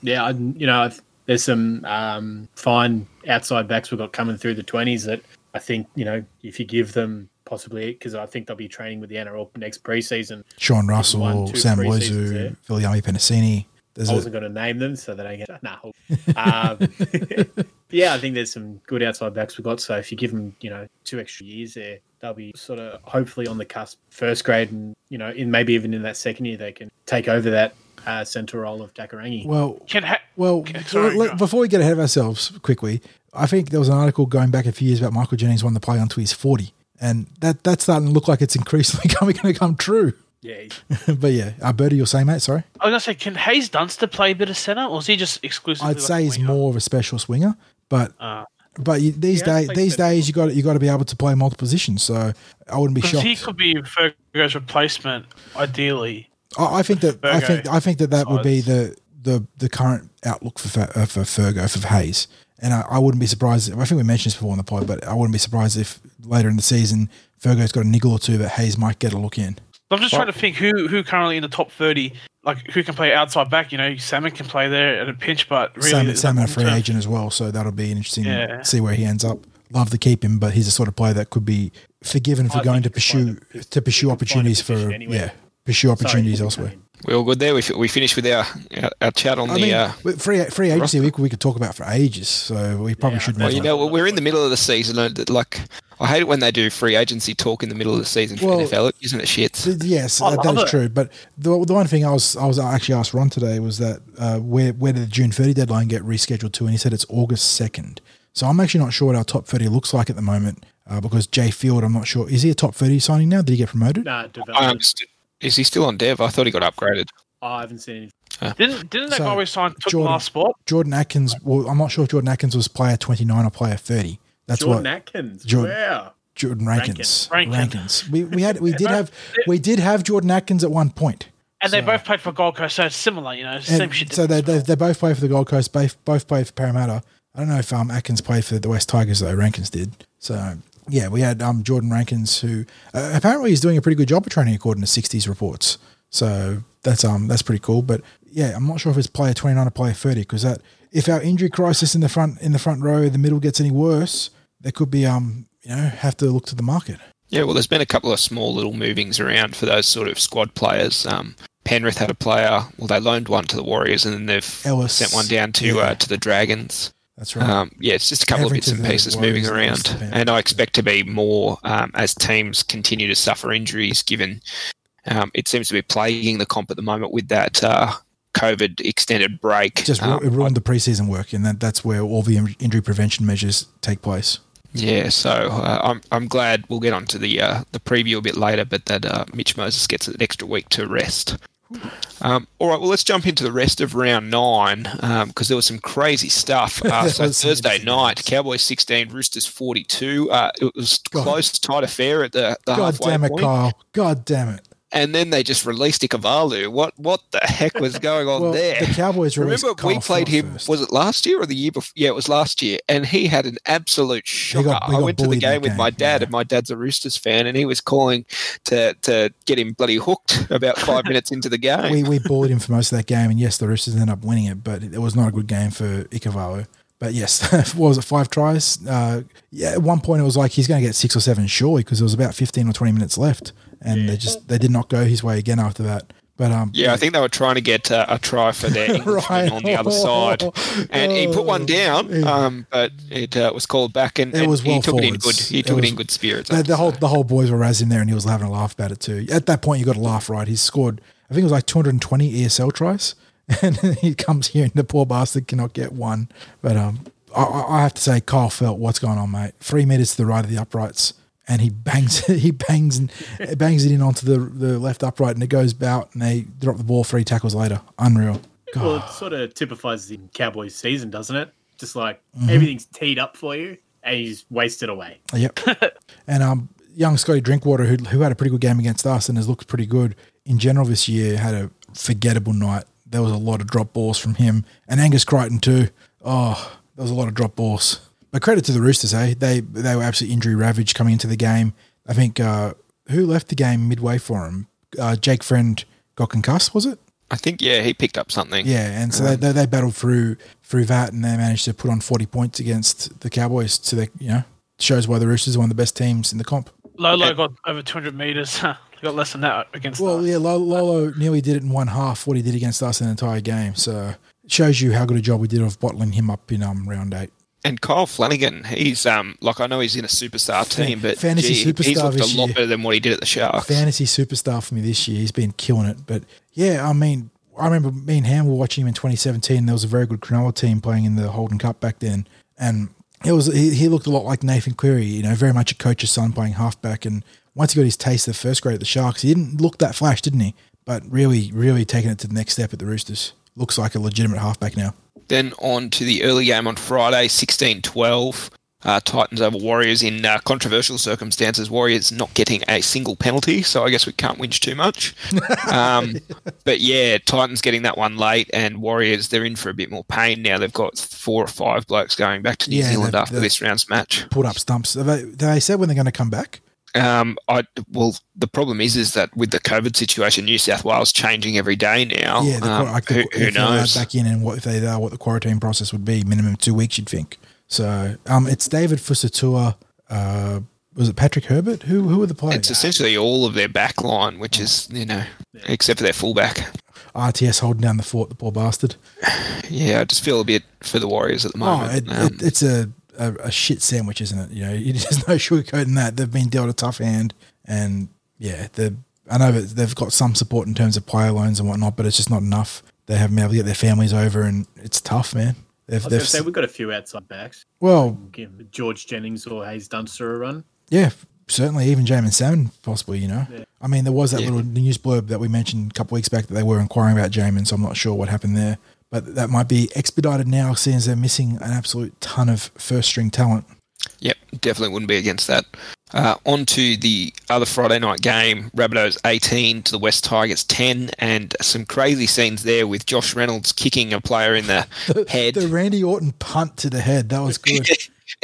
Yeah, I, you know, I've- there's some um, fine outside backs we've got coming through the 20s that I think, you know, if you give them possibly, because I think they'll be training with the NRL next preseason. Sean Russell, One, Sam pre-seasons Lozu, there. Viliami Penasini. There's I a, wasn't going to name them, so that I get nah. um, yeah, I think there's some good outside backs we've got. So if you give them, you know, two extra years there, they'll be sort of hopefully on the cusp, first grade, and you know, in maybe even in that second year, they can take over that uh, centre role of Takarangi. well, Can ha- well. Okay, sorry, let- go. before we get ahead of ourselves, quickly, I think there was an article going back a few years about Michael Jennings wanting to play until he's forty, and that that's starting to look like it's increasingly coming going to come true. yeah, but yeah, uh, Bertie, you'll say, mate. Sorry. I was gonna say, can Haze Dunster play a bit of centre, or is he just exclusively? I'd like say he's winger? more of a special swinger, but Uh, But you, these Yeah, days, these days, you got you got to be able to play multiple positions. So I wouldn't be shocked. he could be Fergo's replacement, ideally. I, I think that I think I think that that would be the the the current outlook for uh, for Fergo for Haze. And I, I wouldn't be surprised. I think we mentioned this before on the pod, but I wouldn't be surprised if later in the season Fergo's got a niggle or two that Haze might get a look in. I'm just trying to think who who currently in the top 30, like who can play outside back. You know, Salmon can play there at a pinch, but really, Sam, Salmon a free term. agent as well, so that'll be interesting Yeah. to see where he ends up. Love to keep him, but he's the sort of player that could be forgiven for I going to pursue a- to pursue he could find a opportunities for position anyway. yeah pursue opportunities I elsewhere. Mean, We all good there. We, we finished with our our, our chat on I the. mean, uh, free free agency we could, we could talk about for ages, so we probably Yeah, should. I well, you on. know, we're in the middle of the season. and, Like, I hate it when they do free agency talk in the middle of the season for Well, NFL. Isn't it shit? Th- Yes, I that, that love is it. true. But the, the one thing I was I was actually asked Ron today was that uh, where where did the June thirty deadline get rescheduled to? And he said it's August second. So I'm actually not sure what our top thirty looks like at the moment uh, because Jai Field, I'm not sure. Is he a top thirty signing now? Did he get promoted? Nah, I understood. Is he still on dev? I thought he got upgraded. Oh, I haven't seen any. Didn't didn't that So, guy we signed took Jordan- the last spot? Jordan Atkins. Well, I'm not sure if Jordan Atkins was player twenty nine or player thirty. That's Jordan what Atkins. Jordan- Wow. Jordan Rankins. Rankin. Rankins. We, we had we did have we did have Jordan Atkins at one point. And they both played for Gold Coast, so it's similar, you know, same shit. So they, they, they both played for the Gold Coast, both, both play for Parramatta. I don't know if um, Atkins played for the West Tigers, though. Rankins did. So, yeah, we had um, Jordan Rankins, who uh, apparently is doing a pretty good job of training according to 60s reports. So that's um that's pretty cool. But yeah, I'm not sure if it's player 29 or player 30 because that if our injury crisis in the front in the front row, the middle gets any worse, there could be um you know have to look to the market. Yeah, well, there's been a couple of small little movings around for those sort of squad players. Um, Penrith had a player. Well, they loaned one to the Warriors, and then they've Ellis, sent one down to yeah. uh, to the Dragons. That's right. Um, yeah, it's just a couple of bits and pieces moving around, Ellis to Penrith. and I expect to be more um, as teams continue to suffer injuries. Given um, it seems to be plaguing the comp at the moment with that uh, COVID extended break. Just ru- Um, it ruined the preseason work, and that, that's where all the injury prevention measures take place. Yeah, so uh, I'm I'm glad we'll get onto the uh, the preview a bit later, but that uh, Mitch Moses gets an extra week to rest. Um, all right, well let's jump into the rest of round nine because there was some crazy stuff. Uh, so Thursday night. Cowboys 16, Roosters 42. Uh, it was God. close, tight affair at the, the God halfway damn it, point, Kyle! God damn it! And then they just released Ikavalu. What what the heck was going on Well, there? the Cowboys released Remember, we played him. first. Was it last year or the year before? Yeah, it was last year, and he had an absolute shocker. got- he I went to the game with my dad, yeah. and my dad's a Roosters fan, and he was calling to to get him bloody hooked about five minutes into the game. we we bullied him for most of that game, and yes, the Roosters ended up winning it, but it was not a good game for Ikavalu. But yes, what was it? Five tries. Uh, yeah, at one point it was like he's going to get six or seven surely because there was about fifteen or twenty minutes left, and they just they did not go his way again after that. But um, yeah, I think they were trying to get uh, a try for their Englishman Right. on the other side, and he put one down, um, but it uh, was called back, and, It and was he well took it in good. He took it, was- in good spirits. the, the whole to the whole boys were razzing there, and he was having a laugh about it too. At that point, you got to laugh, right? He's scored, I think it was like 220 ESL tries, and he comes here, and the poor bastard cannot get one. But um, I, I I have to say, Kyle Feldt what's going on, mate. Three meters to the right of the uprights, and he bangs, he bangs and bangs it in onto the the left upright, and it goes out, and they drop the ball three tackles later. Unreal. God. Well, it sort of typifies the Cowboys season, doesn't it? Just like Mm-hmm. everything's teed up for you and you just waste it away. Yep. and um, young Scotty Drinkwater, who, who had a pretty good game against us and has looked pretty good in general this year, had a forgettable night. There was a lot of drop balls from him and Angus Crichton too. Oh, there was a lot of drop balls. But credit to the Roosters, eh? They they were absolutely injury ravaged coming into the game. I think uh, who left the game midway for him? Uh, Jake Friend got concussed, was it? I think yeah, he picked up something. Yeah, and so they, they, they battled through through that, and they managed to put on forty points against the Cowboys. To the you know shows why the Roosters are one of the best teams in the comp. Lolo got over 200 meters. Got less than that against Well, us. yeah, Lolo, Lolo nearly did it in one half what he did against us in the entire game. So it shows you how good a job we did of bottling him up in um round eight. And Kyle Flanagan, he's um like I know he's in a superstar team, but fantasy gee, he's superstar looked a lot year. better than what he did at the Sharks. Fantasy superstar for me this year. He's been killing it. But yeah, I mean, I remember me and Ham were watching him in 2017. There was a very good Cronulla team playing in the Holden Cup back then, and it was he, he looked a lot like Nathan Cleary. You know, very much a coach's son playing halfback. And once he got his taste of the first grade at the Sharks, he didn't look that flash, didn't he? But really, really taking it to the next step at the Roosters. Looks like a legitimate halfback now. Then on to the early game on Friday, 16-12. uh, Titans over Warriors in uh, controversial circumstances. Warriors not getting a single penalty, so I guess we can't whinge too much. Um, but yeah, Titans getting that one late, and Warriors they're in for a bit more pain now. They've got four or five blokes going back to New Yeah, Zealand after this round's match. Put up stumps. They, they said when they're going to come back. Um, I well, the problem is, is that with the COVID situation, New South Wales changing every day now. Yeah, the, um, like the, who, who they're knows? back in and what if they are, what the quarantine process would be, minimum two weeks, you'd think. So um, it's David Fusitu'a. Uh, was it Patrick Herbert? Who who were the players? It's essentially all of their back line, which is you know, except for their fullback. RTS holding down the fort, the poor bastard. Yeah, I just feel a bit for the Warriors at the Oh, moment. it, Um, it, it's a, a, a shit sandwich, isn't it? You know, there's no sugarcoating that. They've been dealt a tough hand, and yeah, the I know that they've got some support in terms of player loans and whatnot, but it's just not enough. They haven't been able to get their families over, and it's tough, man. They've, I was going they've to say we've got a few outside backs. well, George Jennings or Haze Dunster a run. Yeah, certainly even Jaemon Salmon, possibly. You know, I mean, there was that Yeah. little news blurb that we mentioned a couple weeks back that they were inquiring about Jaemon, so I'm not sure what happened there. But that might be expedited now, seeing as they're missing an absolute ton of first string talent. Yep, definitely wouldn't be against that. Uh, on to the other Friday night game, Rabbitohs 18 to the West Tigers 10, and some crazy scenes there with Josh Reynolds kicking a player in the head. The Randy Orton punt to the head that was good.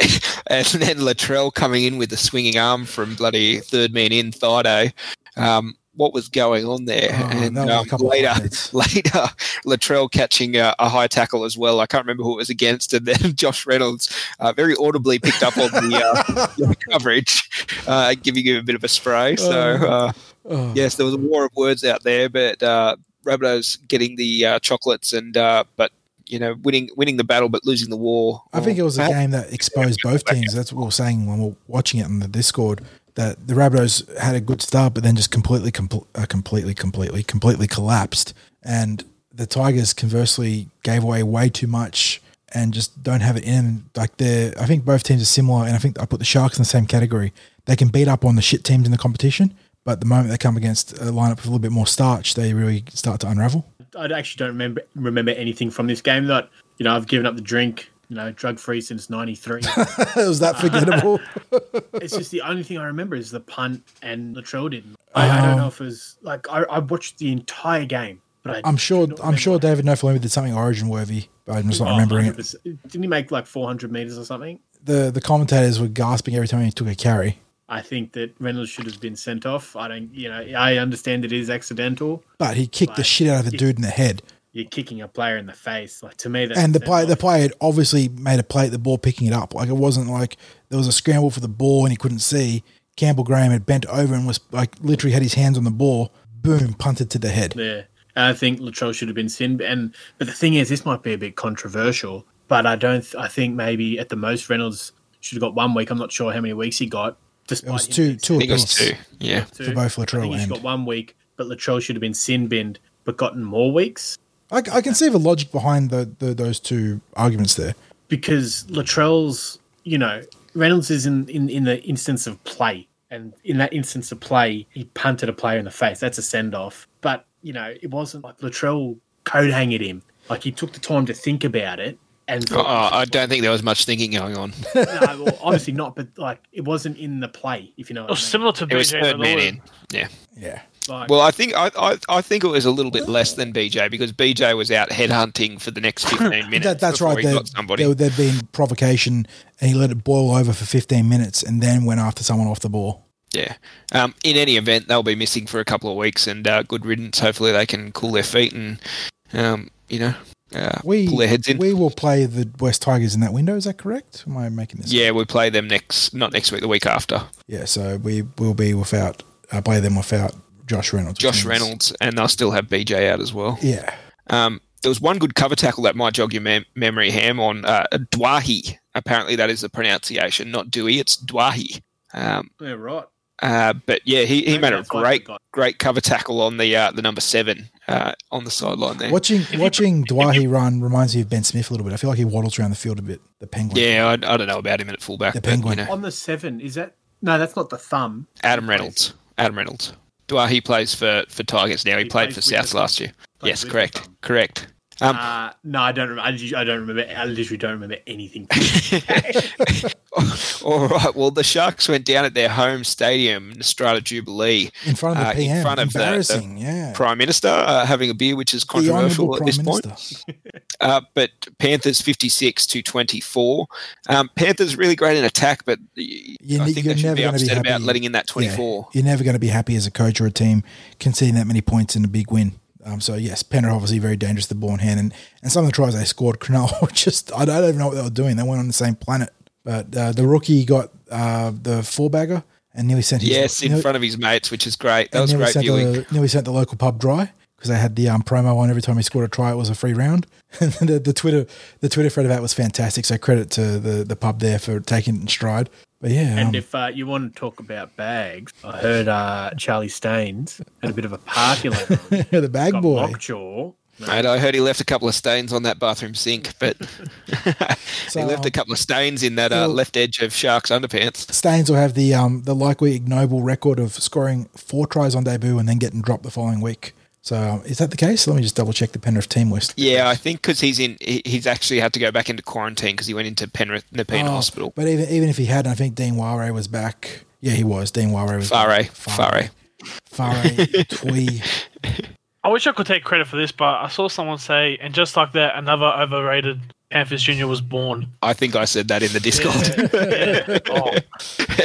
and then Latrell coming in with the swinging arm from bloody third man in Thido. Um, what was going on there? Oh, and that was a um, later, later, Latrell catching a, a high tackle as well. I can't remember who it was against, and then Josh Reynolds uh, very audibly picked up on the, uh, coverage, uh, giving him a bit of a spray. So uh, Oh. yes, there was a war of words out there, but uh, Rabbitohs getting the uh, chocolates and uh, but. You know, winning winning the battle but losing the war. I think it was a game that exposed both teams. That's what we were saying when we were watching it on the Discord. That the Rabbitohs had a good start, but then just completely, compl- uh, completely, completely, completely collapsed. And the Tigers conversely gave away way too much and just don't have it in. Like they're, I think both teams are similar, and I think I put the Sharks in the same category. They can beat up on the shit teams in the competition, but the moment they come against a lineup with a little bit more starch, they really start to unravel. I actually don't remember remember anything from this game. That you know, I've given up the drink. You know, drug free since '93. it was that forgettable. it's just the only thing I remember is the punt and Latrell didn't. I, I don't know oh. if it was like I, I watched the entire game, but I I'm sure. I'm sure. David Nofoaluma did something origin worthy, but I'm just not Oh, remembering it. 100%. Didn't he make like 400 meters or something? The the commentators were gasping every time he took a carry. I think that Reynolds should have been sent off. I don't, you know, I understand it is accidental. But he kicked the shit out of the dude in the head, You're kicking a player in the face. Like to me, that's and the sent player the player had obviously made a play at the ball, picking it up. Like it wasn't like there was a scramble for the ball and he couldn't see. Campbell Graham had bent over and was like literally had his hands on the ball. Boom, punted to the head. Yeah, And I think Latrell should have been sin. And but the thing is, this might be a bit controversial. But I don't. I think maybe at the most Reynolds should have got one week. I'm not sure how many weeks he got. Despite It was two two I think it was two. Yeah. two. for both Latrell. I Latrell think he's and- got one week, but Latrell should have been sin binned, but gotten more weeks I, I can see the logic behind the, the those two arguments there. because Latrell's. You know, Reynolds is in, in in the instance of play, and in that instance of play, he punted a player in the face. That's a send off. But you know, it wasn't like Latrell code hanged him. Like he took the time to think about it. And Oh, I don't think there was much thinking going on. no, well, obviously not, but like it wasn't in the play, if you know. It What was I mean. similar to It was third man in. Yeah. Yeah. Like, Well, I think I, I I think it was a little bit less than BJ because BJ was out headhunting for the next fifteen minutes. That, that's right. He There, got somebody. there, there'd been provocation, and he let it boil over for 15 minutes, and then went after someone off the ball. Yeah. Um, in any event, they'll be missing for a couple of weeks, and uh, good riddance. Hopefully, they can cool their feet and, um, you know, uh, We pull their heads in. we will play the West Tigers in that window. Is that correct? Am I making this? yeah, we play them next, not next week, the week after. Yeah. So we will be without uh, play them without Josh Reynolds. Josh means- Reynolds, and they'll still have BJ out as well. Yeah. Um, there was one good cover tackle that might jog your mem- memory, Ham, on uh, Doueihi. Apparently, that is the pronunciation, not Dewey. It's Doueihi. Um, yeah, right. uh, but yeah, he, he made a that's why I great great cover tackle on the uh, the number seven uh, on the sideline there. Watching watching Doueihi run reminds me of Ben Smith a little bit. I feel like he waddles around the field a bit. The Penguin. Yeah, I, I don't know about him at fullback. The but, Penguin. You know, On the seven, is that no? That's not the thumb. Adam Reynolds. Adam Reynolds. Doueihi plays for, for Tigers now. He, He played for South last year. Yes, correct. Correct. Um, Uh, no, I don't. Remember, I, literally- I don't remember. I literally don't remember anything. All right. Well, the Sharks went down at their home stadium, Strata Jubilee, In front of the uh, PM. in front of the- the, Embarrassing, yeah. Prime Minister uh, having a beer, which is controversial at Prime this point. Minister. Uh, but Panthers 56 to 24. Um, Panthers really great in attack, but y- You I think you're they should never be gonna be upset about letting in that Yeah, 24. you're never going to be happy as a coach or a team conceding that many points in a big win. Um, so yes, Penrith obviously very dangerous the Born hand, and, and some of the tries they scored, Cronulla were just I don't even know what they were doing. They weren't on the same planet. But uh, the rookie got uh, the four bagger and nearly sent his Yes, in nearly, front of his mates, which is great. That was great viewing. the, nearly sent the local pub dry because they had the um, promo on every time he scored a try. It was a free round. And the, the Twitter the Twitter thread of that was fantastic. So credit to the the pub there for taking it in stride. But yeah, and um, if uh, you want to talk about bags, I heard uh, Charlie Staines had a bit of a party last night. the bag Got boy. lockjaw. Mate, I heard he left a couple of stains on that bathroom sink, but So, he left um, a couple of stains in that uh, left edge of Sharks underpants. Stains will have the um the likely ignoble record of scoring four tries on debut and then getting dropped the following week. So um, is that the case? Let me just double check the Penrith team list. Yeah, I think because he's in, he's actually had to go back into quarantine because he went into Penrith Nepean Oh, Hospital. But even even if he hadn't, I think Dean Whare was back. Yeah, he was. Dean Whare was Fare, back. Fare. Fare, Twee. I wish I could take credit for this, but I saw someone say, and just like that, another overrated Panthers junior was born. I think I said that in the Discord. oh.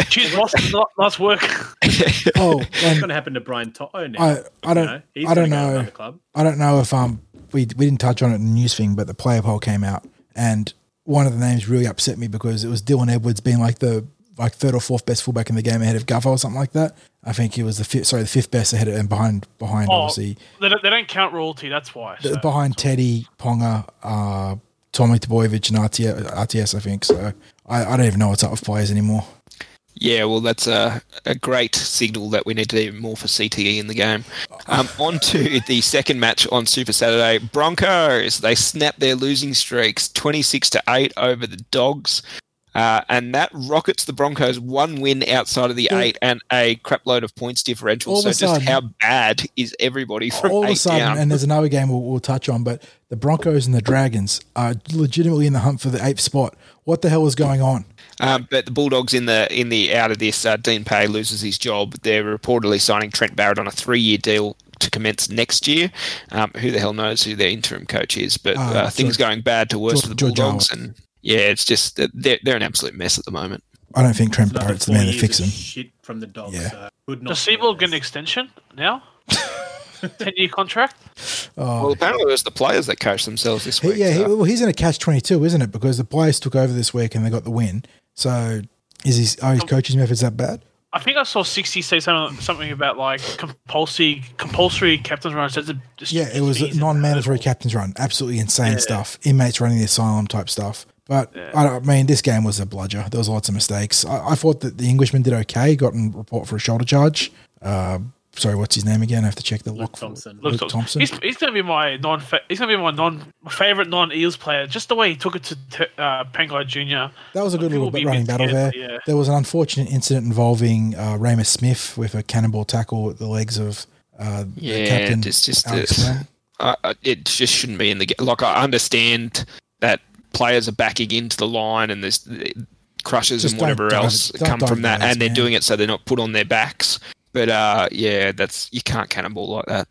Cheers, boss. Ni- Nice work. Oh, What's going to happen to Brian To'o now? I I don't You know, he's I don't gonna go to know club. I don't know if um we we didn't touch on it in the news thing, but the player poll came out and one of the names really upset me because it was Dylan Edwards being like the like third or fourth best fullback in the game ahead of Guffer or something like that. I think he was the fifth, sorry the fifth best ahead of, and behind behind Oh, obviously they, don't, they don't count royalty. That's why. so- behind Teddy Ponga, uh, Tommy Trbojevic and RTS, RTS I think. So I, I don't even know what's up with players anymore. Yeah, well, that's a, a great signal that we need to do more for CTE in the game. Um, on to the second match on Super Saturday. Broncos, they snapped their losing streaks 26 to 8 over the Dogs. Uh, and that rockets the Broncos one win outside of the Yeah. eight and a crap load of points differential. All of so just sudden- how bad is everybody from all of eight a sudden, down? and there's another game we'll, we'll touch on, but the Broncos and the Dragons are legitimately in the hunt for the eighth spot. What the hell is going on? Um, but the Bulldogs in the in the out of this, uh, Dean Pay loses his job. They're reportedly signing Trent Barrett on a three year deal to commence next year. Um, who the hell knows who their interim coach is? But Uh, uh, things George- going bad to worse George- for the Bulldogs, and yeah, it's just they're they're an absolute mess at the moment. I don't think Trent Another Barrett's the man to years fix of him. Shit from the dogs. Yeah. So could not Does be Seibold get an extension now? 10 year contract? Oh. Well, apparently it was the players that coached themselves this He, week. yeah, he, well, he's in a catch twenty two, isn't it? Because the players took over this week and they got the win. So is his are his um, coaching methods that bad? I think I saw 60 say something, something about like compulsory compulsory captain's runs. That's a, just Yeah, it was a non-mandatory captain's run. Absolutely insane stuff. Inmates running the asylum type stuff. But I, I mean, this game was a bludger. There was lots of mistakes. I, I thought that the Englishman did okay. Got a report for a shoulder charge. Uh, sorry, what's his name again? I have to check the Luke look. Thompson. Luke Look, Thompson. He's, he's going to be my non. He's going to be my non favorite non Eels player. Just the way he took it to t- uh, Pangai Junior. That was a good little running a bit battle there. yeah. There was an unfortunate incident involving uh, Ramus Smith with a cannonball tackle at the legs of uh, the captain. it's just Alex uh, Sloan. it just shouldn't be in the game. Like I understand that players are backing into the line and there's crushes Just and whatever else come from that, and they're man. doing it so they're not put on their backs. But uh, yeah, that's you can't cannonball like that.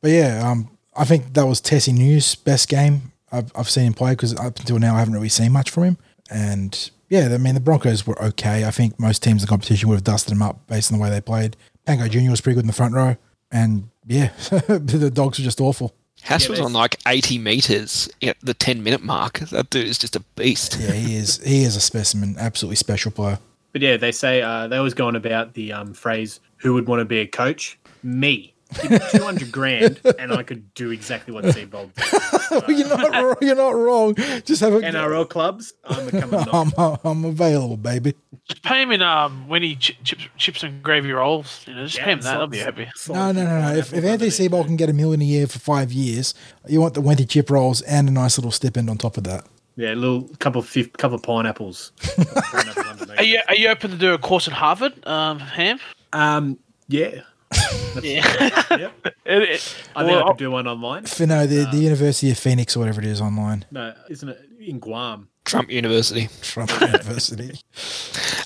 But yeah, um, I think that was Tesi Niu's best game I've, I've seen him play because up until now I haven't really seen much from him. And yeah, I mean the Broncos were okay. I think most teams in the competition would have dusted them up based on the way they played. Pangai Junior was pretty good in the front row, and yeah, the dogs were just awful. Haas Yeah, was on like 80 meters at the 10 minute mark. That dude is just a beast. Yeah, he is. He is a specimen. Absolutely special player. But yeah, they say uh, they always go on about the um, phrase "Who would want to be a coach?" Me. Give me two hundred grand, and I could do exactly what Seibold did. you're not. wrong, You're not wrong. Just have a. NRL clubs, I'm becoming. I'm, I'm available, baby. Just pay him in um when he ch- chips, chips and gravy rolls. You know, just pay him that. I'll be happy. No, no, no, no. If, if Anthony Seibold can get a million a year for five years, you want the Wenty chip rolls and a nice little stipend on top of that. Yeah, a little couple of fif- couple of pineapples. Pineapples underneath. Are you are you open to do a course at Harvard, um, Ham? Um, yeah. Yeah. yep. It, it, I think I could do one online. For no, the, the University of Phoenix or whatever it is online. No, isn't it in Guam? Trump University. Trump University.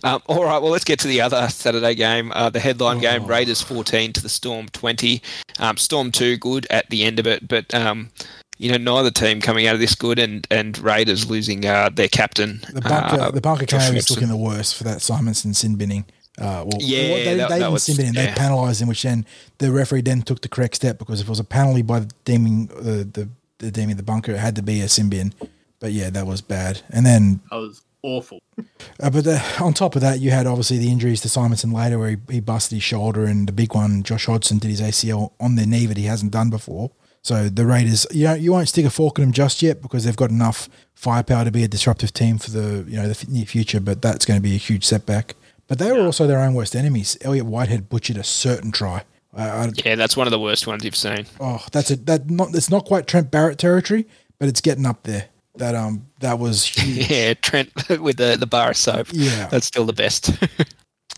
Um, all right, well, let's get to the other Saturday game. Uh, the headline game Oh. Raiders 14 to the Storm 20. Um, Storm 2 good at the end of it, but. Um, you know, neither team coming out of this good, and, and Raiders losing uh, their captain. The bunker, uh, the bunker came was Robson. looking the worst for that Simonsson sin binning. Uh, well, Yeah, well, they, that- they that didn't was- sin bin him. They yeah. penalised him, which then the referee then took the correct step because if it was a penalty by the deeming the the, the deeming the bunker, it had to be a sin bin. But yeah, that was bad. And then, I was awful. uh, but the, on top of that, you had obviously the injuries to Simonsson later, where he, he busted his shoulder, and the big one, Josh Hodgson, did his ACL on their knee that he hasn't done before. So the Raiders, you know, you won't stick a fork in them just yet because they've got enough firepower to be a disruptive team for the you know the near future. But that's going to be a huge setback. But they were also their own worst enemies. Elliot Whitehead butchered a certain try. Uh, I, Yeah, that's one of the worst ones you've seen. oh, that's a that not it's not quite Trent Barrett territory, but it's getting up there. That um that was huge. Yeah, Trent with the, the bar of soap. Yeah. That's still the best.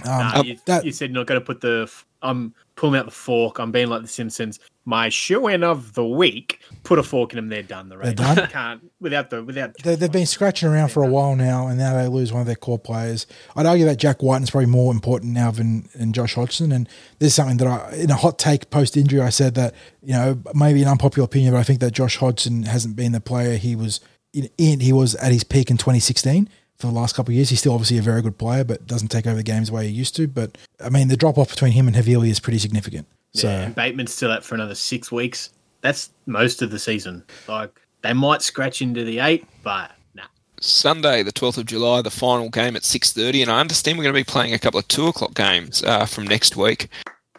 Um, Nah, you, that you said you're not going to put the. f- I'm pulling out the fork. I'm being like the Simpsons. My shoe in of the week. Put a fork in them. They're done. The They're Raiders done? can't without the without. they, they've been scratching around for a while now, and now they lose one of their core players. I'd argue that Jack Wighton's probably more important now than, than Josh Hodgson. And this is something that I, in a hot take post injury, I said that you know maybe an unpopular opinion, but I think that Josh Hodgson hasn't been the player he was in. in he was at his peak in 2016. For the last couple of years, he's still obviously a very good player, but doesn't take over the games the way he used to. But I mean, the drop off between him and Havili is pretty significant. So Yeah, and Bateman's still out for another six weeks. That's most of the season. Like they might scratch into the eight, but nah. Sunday, the 12th of July, the final game at 6.30, and I understand we're going to be playing a couple of 2 o'clock games uh, from next week.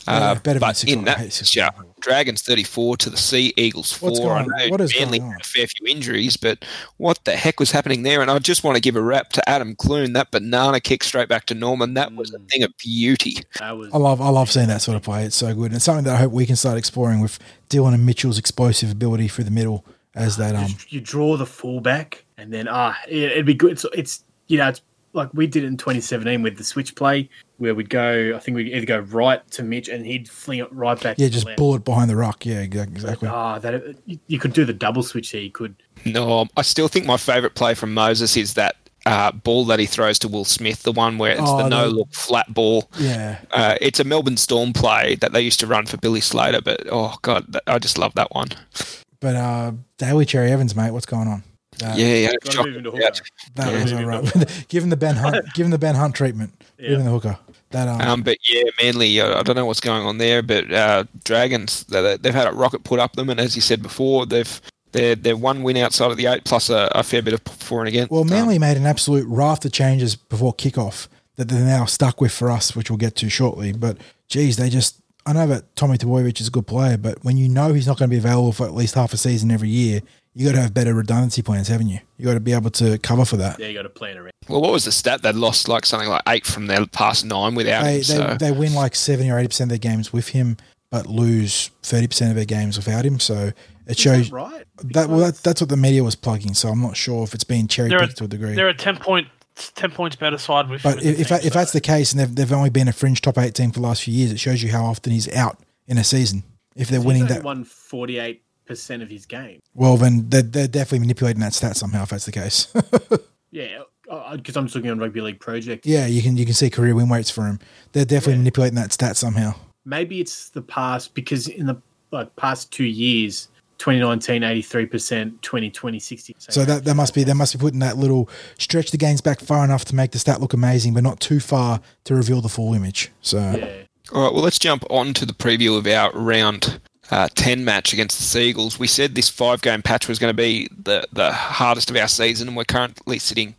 Yeah, Uh, better but in that hate yeah, o'clock. Dragons 34 to the Sea, Eagles 4. What's going I on? know What is Manly going on? had a fair few injuries, but what the heck was happening there? And I just want to give a rap to Adam Clune. That banana kick straight back to Norman, that was a thing of beauty. Was I love I love seeing that sort of play. It's so good. And it's something that I hope we can start exploring with Dylan and Mitchell's explosive ability through the middle as that um you draw the fullback, and then ah, it, it'd be good. It's, it's you know, it's like we did it in 2017 with the switch play, where we'd go. I think we'd either go right to Mitch, and he'd fling it right back. yeah, to the just left. bullet behind the rock. Yeah, exactly. Ah, that you, you could do the double switch here. You could. No, I still think my favourite play from Moses is that uh, ball that he throws to Will Smith, the one where it's Oh, the the- no look flat ball. Yeah. Uh, it's a Melbourne Storm play that they used to run for Billy Slater, but oh god, that, I just love that one. But uh Daly Cherry Evans, mate, what's going on? Uh, yeah, yeah, Gotta move into hooker. That Yeah. was all right. give him the Ben Hunt give him the Ben Hunt treatment. Give him the hooker. That um, Um, but yeah, Manly, uh, I don't know what's going on there, but uh, Dragons, they- they've had a rocket put up them, and as you said before, they've they're they're one win outside of the eight, plus a, a fair bit of for and against. well Um, Manly made an absolute raft of changes before kickoff that they're now stuck with for us, which we'll get to shortly. But geez, they just I know that Tommy Trbojevic is a good player, but when you know he's not going to be available for at least half a season every year, you got to have better redundancy plans, haven't you? You got to be able to cover for that. Yeah, you got to plan around. well, what was the stat? They lost like something like eight from their past nine without They, him. they, So they win like 70 or 80% of their games with him, but lose 30% of their games without him. So it shows right? that, well, that, that's what the media was plugging. So I'm not sure if it's being cherry picked to a degree. they're a 10 point 10 points better side with But him in if, if, team, if so- that's the case and they've, they've only been a fringe top eight team for the last few years, it shows you how often he's out in a season. If they're winning He's that, only won 48 percent of his game. well, then they're, they're definitely manipulating that stat somehow if that's the case. Yeah, uh, because I'm just looking on Rugby League Project. yeah, you can you can see career win rates for him. They're definitely manipulating that stat somehow. Maybe it's the past because in the like past two years, 2019 83 percent, 2020 60. So that, that must be they must be putting that little stretch the games back far enough to make the stat look amazing, but not too far to reveal the full image. So yeah. All right, well, let's jump on to the preview of our round uh, 10 match against the Seagulls. We said this five game patch was going to be the, the hardest of our season, and we're currently sitting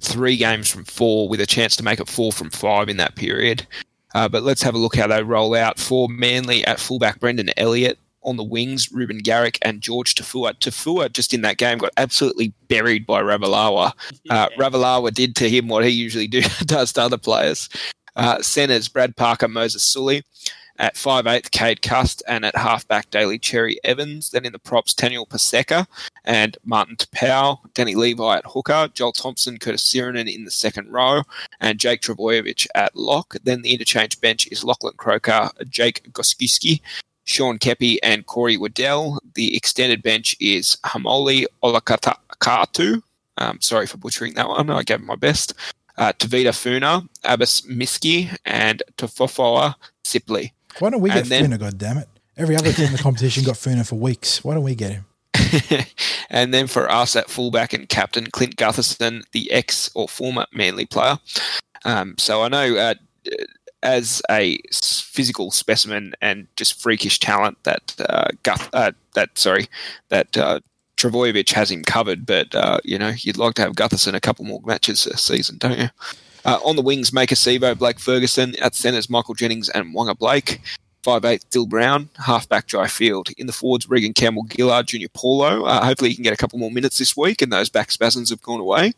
three games from four with a chance to make it four from five in that period. Uh, but let's have a look how they roll out. For Manly at fullback, Brendan Elliott. On the wings, Ruben Garrick and Jorge Taufua. Taufua, just in that game, got absolutely buried by Ravalawa. Uh, Ravalawa did to him what he usually do, does to other players. Uh, centers, Brad Parker, Moses Suli. At 5'8", Cade Cust, and at halfback, Daly Cherry Evans. Then in the props, Daniel Paseka and Martin Taupau, Danny Levi at hooker, Joel Thompson, Curtis Sironen in the second row, and Jake Trbojevic at lock. Then the interchange bench is Lachlan Croker, Jake Gosiewski, Sean Keppie and Corey Waddell. The extended bench is Hamoli Olakatu. Um, sorry for butchering that one. I gave my best. Uh, Tevita Funa, Abbas Miski, and Toafofoa Sipley. Why don't we get then- Funa, God damn it! Every other team in the competition got Funa for weeks. Why don't we get him? and then for us at fullback and captain, Clint Gutherson, the ex or former Manly player. Um, so I know uh, as a physical specimen and just freakish talent that uh, Guth, uh, that sorry that uh, Trbojevic has him covered, but uh, you know you'd like to have Gutherson a couple more matches this season, don't you? Uh, on the wings, Maika Sivo, Blake Ferguson. At centres, Michael Jennings and Waqa Blake. 5'8", Dill Brown. Halfback, Jai Field. In the forwards, Regan Campbell, Gillard, Junior Paulo. Uh, hopefully he can get a couple more minutes this week and those back spasms have gone away.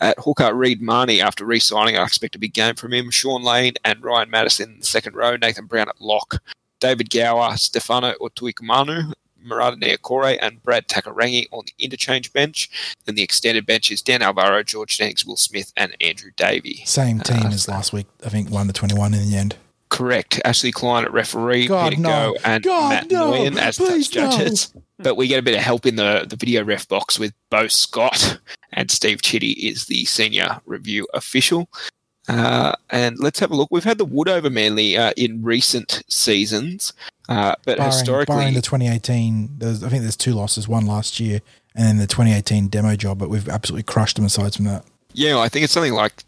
At hooker, Reed Mahoney, after re-signing, I expect a big game from him. Shaun Lane and Ryan Matterson in the second row. Nathan Brown at lock. David Gower, Stefano Utoikamanu, Marata Niukore and Brad Takarangi on the interchange bench. Then the extended bench is Dan Alvaro, George Danks, Will Smith, and Andrew Davey. Same team Uh, as last week. I think won the twenty-one in the end. Correct. Ashley Klein at referee, God, Peter no. Go, and God, Matt no. Nguyen as Please, touch judges. But we get a bit of help in the, the video ref box with Bo Scott, and Steve Chiddy is the senior review official. Uh, and let's have a look. We've had the wood over Manly uh, in recent seasons, uh, but Barring, historically, historically, the 2018, there's, I think there's two losses, one last year and then the 2018 demo job, but we've absolutely crushed them aside from that. Yeah, I think it's something like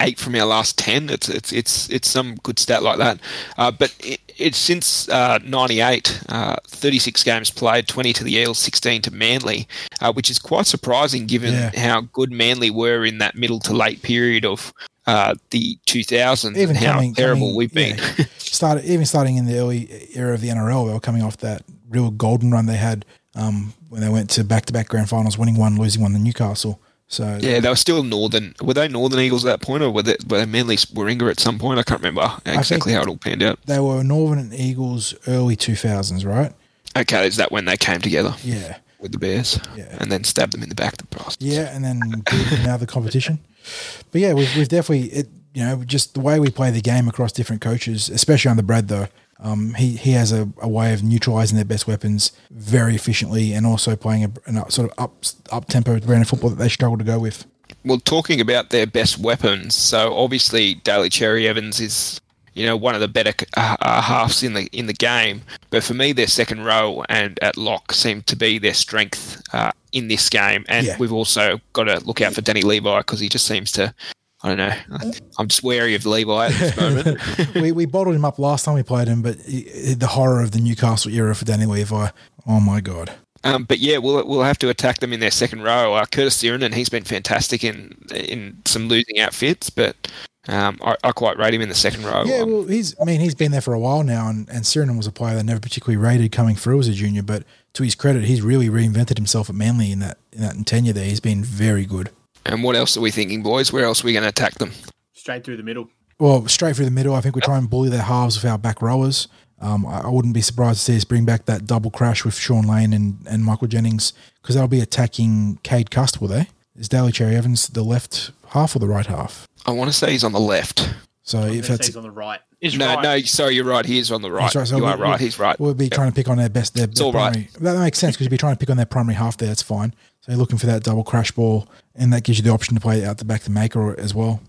eight from our last ten. It's it's it's it's some good stat like that. Uh, but it, it's since uh, '98, uh, 36 games played, 20 to the Eels, 16 to Manly, uh, which is quite surprising given Yeah. how good Manly were in that middle to late period of uh, the 2000s Even and how coming- terrible coming- we've been. yeah. Started even starting in the early era of the NRL, they were coming off that real golden run they had um, when they went to back-to-back grand finals, winning one, losing one to Newcastle. So yeah, they were still Northern. Were they Northern Eagles at that point, or were they, were they Manly Warringah at some point? I can't remember exactly how it all panned out. they were Northern Eagles early 2000s, right? Okay, is that when they came together? Yeah. with the Bears, Yeah. and then stabbed them in the back the process. Yeah, and then now the competition. But yeah, we've, we've definitely it. You know, just the way we play the game across different coaches, especially under Brad though. Um, he he has a, a way of neutralizing their best weapons very efficiently, and also playing a, an sort of up up tempo brand of football that they struggle to go with. Well, talking about their best weapons, so obviously Daly Cherry Evans is, you know, one of the better uh, uh, halves in the in the game. But for me, their second row and at lock seem to be their strength uh, in this game. And Yeah. we've also got to look out for Danny Levi because he just seems to. I don't know. I'm just wary of Levi at this moment. we we bottled him up last time we played him, but he, the horror of the Newcastle era for Danny Levi. Oh my god! Um, but yeah, we'll we'll have to attack them in their second row. Uh, Curtis Sironen, he's been fantastic in in some losing outfits, but um, I, I quite rate him in the second row. Yeah, Um, well, he's. I mean, he's been there for a while now, and and Sironen was a player that never particularly rated coming through as a junior. But to his credit, he's really reinvented himself at Manly in that in that tenure there. He's been very good. and what else are we thinking, boys? Where else are we going to attack them? Straight through the middle. Well, straight through the middle. I think we try and bully their halves with our back rowers. Um, I, I wouldn't be surprised to see us bring back that double crash with Shaun Lane and, and Michael Jennings because they'll be attacking Cade Cust, will they? Is Daly Cherry Evans the left half or the right half? I want to say he's on the left. So I'm if gonna say that's he's on the right. Is no, right. no, sorry, you're right. He is on the right. That's right, so you we- are right. we- He's right. We'll be Yep. trying to pick on their best. Their, their all right. primary. That makes sense because you'd be trying to pick on their primary half there. That's fine. So you're looking for that double crash ball, and that gives you the option to play out the back to Maika as well.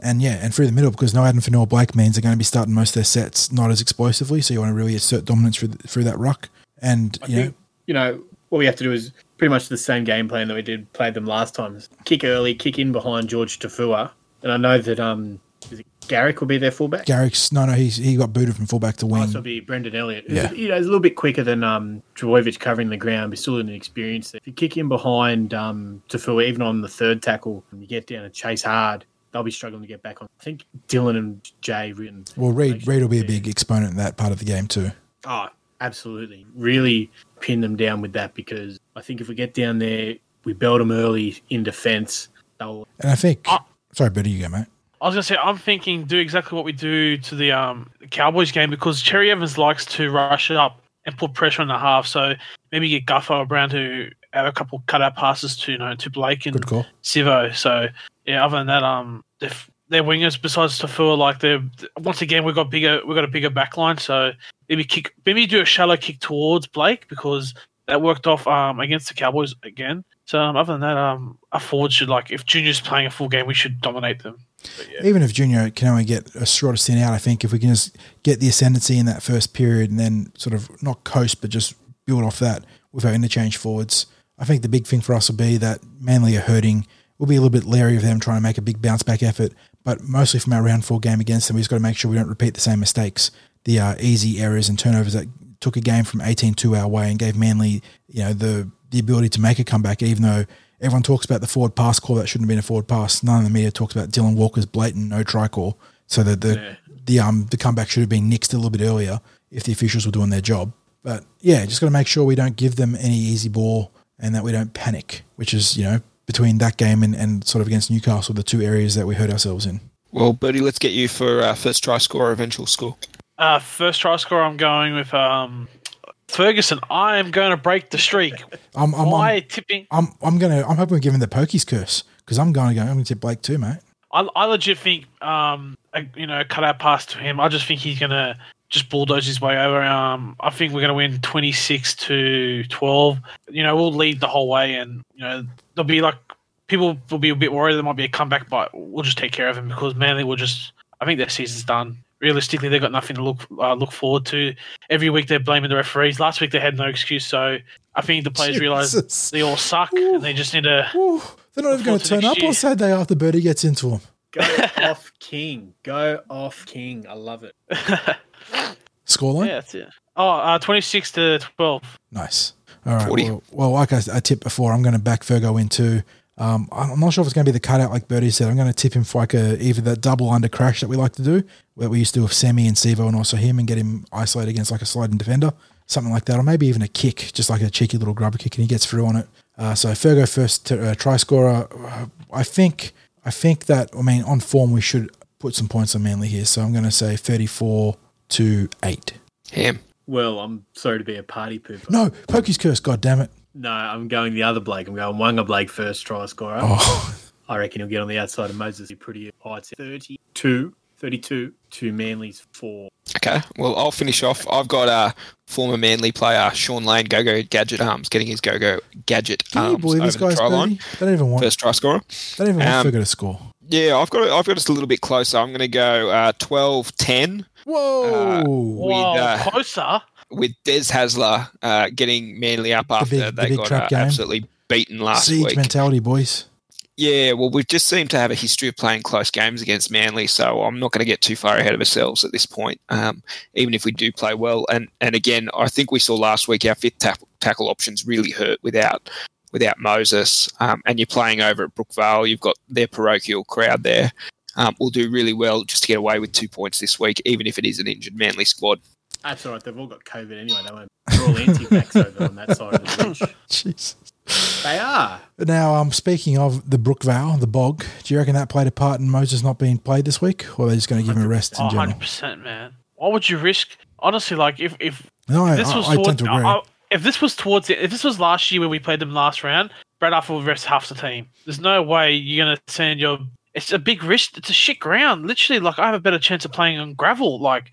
And yeah, and through the middle because no Addin Fonua Blake means they're going to be starting most of their sets not as explosively. So you want to really assert dominance through the, through that ruck. And I you know, you know what we have to do is pretty much the same game plan that we did played them last time. Kick early, kick in behind Jorge Taufua, and I know that um is it Garrick will be their fullback. Garrick's no, no, he's he got booted from fullback to Oh, wing. so it'll be Brendan Elliott. Yeah. You know, he's a little bit quicker than um, Trbojevic covering the ground, but still an experience. there. If you kick in behind um, Taufua, even on the third tackle, and you get down and chase hard, they'll be struggling to get back on. I think Dylan and Jay written. well, Reed Reed will be a big exponent in that part of the game too. Oh, absolutely. Really pin them down with that because I think if we get down there, we belt them early in defence. They'll And I think, sorry, Betty, you go, mate. I was gonna say I'm thinking do exactly what we do to the um Cowboys game because Cherry Evans likes to rush it up and put pressure on the half. So maybe get Guffer or Brown to have a couple cutout passes to you know to Blake and Sivo. So yeah, other than that, um, if their wingers besides Taufua, like they're once again we've got bigger we've got a bigger back line. So maybe kick, maybe do a shallow kick towards Blake because that worked off um, against the Cowboys again. So um, other than that, um, our forwards should like if Junior's playing a full game, we should dominate them. Yeah. Even if Junior can only get a short stint out, I think if we can just get the ascendancy in that first period and then sort of not coast, but just build off that with our interchange forwards, I think the big thing for us will be that Manly are hurting. We'll be a little bit leery of them trying to make a big bounce back effort, but mostly from our round four game against them, we just got to make sure we don't repeat the same mistakes, the uh, easy errors and turnovers that took a game from 18-2 our way and gave Manly, you know, the the ability to make a comeback, even though everyone talks about the forward pass call that shouldn't have been a forward pass. None of the media talks about Dylan Walker's blatant no try call. So that the Yeah. the um the comeback should have been nixed a little bit earlier if the officials were doing their job. But yeah, just got to make sure we don't give them any easy ball and that we don't panic, which is you know between that game and, and sort of against Newcastle, the two areas that we hurt ourselves in. Well, Bertie, let's get you for uh, first try score, eventual score. Uh, first try score, I'm going with um, Ferguson. I am going to break the streak. I'm I'm, My I'm, tipping, I'm, I'm gonna I'm hoping we're giving the pokies curse because I'm going to go. I'm going to tip Blake too, mate. I, I legit think, um, a, you know, cut out pass to him. I just think he's gonna just bulldoze his way over. Um, I think we're gonna win twenty six to twelve. You know, we'll lead the whole way, and you know, there'll be like people will be a bit worried there might be a comeback, but we'll just take care of him because Manly will just. I think their season's done. Realistically, they've got nothing to look uh, look forward to. Every week they're blaming the referees. Last week they had no excuse, so I think the players realise they all suck and they just need to. Ooh, they're not even going to to turn up year. on Saturday after Birdie gets into them. Go off King. Go off King. I love it. Scoreline? Yeah, that's it. Oh, uh, 26 to 12. Nice. All right. 40. Well, well, like I, I tipped before, I'm going to back Fergo in too. Um, I'm not sure if it's going to be the cutout like Bertie said. I'm going to tip him for like a either that double under crash that we like to do, where we used to do with Semi and Sivo and also him, and get him isolated against like a sliding defender, something like that, or maybe even a kick, just like a cheeky little grubber kick, and he gets through on it. Uh, so Fergo first t- uh, try scorer. Uh, I think I think that I mean on form we should put some points on Manly here. So I'm going to say 34 to eight. Ham. Well, I'm sorry to be a party pooper. No, Pokey's curse. God damn it. No, I'm going the other Blake. I'm going Waqa Blake first try scorer. Oh. I reckon he'll get on the outside of Moses. He's pretty high. It's 32, 32 to Manly's 4. Okay, well, I'll finish off. I've got uh, former Manly player Shaun Lane, Go Go Gadget Arms, getting his Go Go Gadget Can you Arms believe over this the guy's try line. Birdie? They don't even want. First try scorer. They don't even want Um, Fergo to score. Yeah, I've got it, I've got us a little bit closer. I'm going to go uh, 12-10 Whoa! Whoa, uh, closer. With Des Hasler uh, getting Manly up after big- they big got uh, absolutely beaten last Siege week. mentality, boys. Yeah, well, we just seem to have a history of playing close games against Manly, so I'm not going to get too far ahead of ourselves at this point, um, even if we do play well. And and again, I think we saw last week our fifth tackle, tackle options really hurt without without Moses, um, and you're playing over at Brookvale. You've got their parochial crowd there. Um, we'll do really well just to get away with two points this week, even if it is an injured Manly squad. That's all right. They've all got COVID anyway. They won't. They're all anti-vax over on that side of the bridge. Jesus. They are. Now, um, speaking of the Brookvale, the bog, do you reckon that played a part in Moses not being played this week, or are they just going to give him a rest in general? 100%, man. Why would you risk? Honestly, like, if, if No, I, this I, was I tend towards, to agree. I- if this was towards it, if this was last year when we played them last round, Brad Arthur would rest half the team. There's no way you're going to send your. It's a big risk. It's a shit ground. Literally, like, I have a better chance of playing on gravel. Like,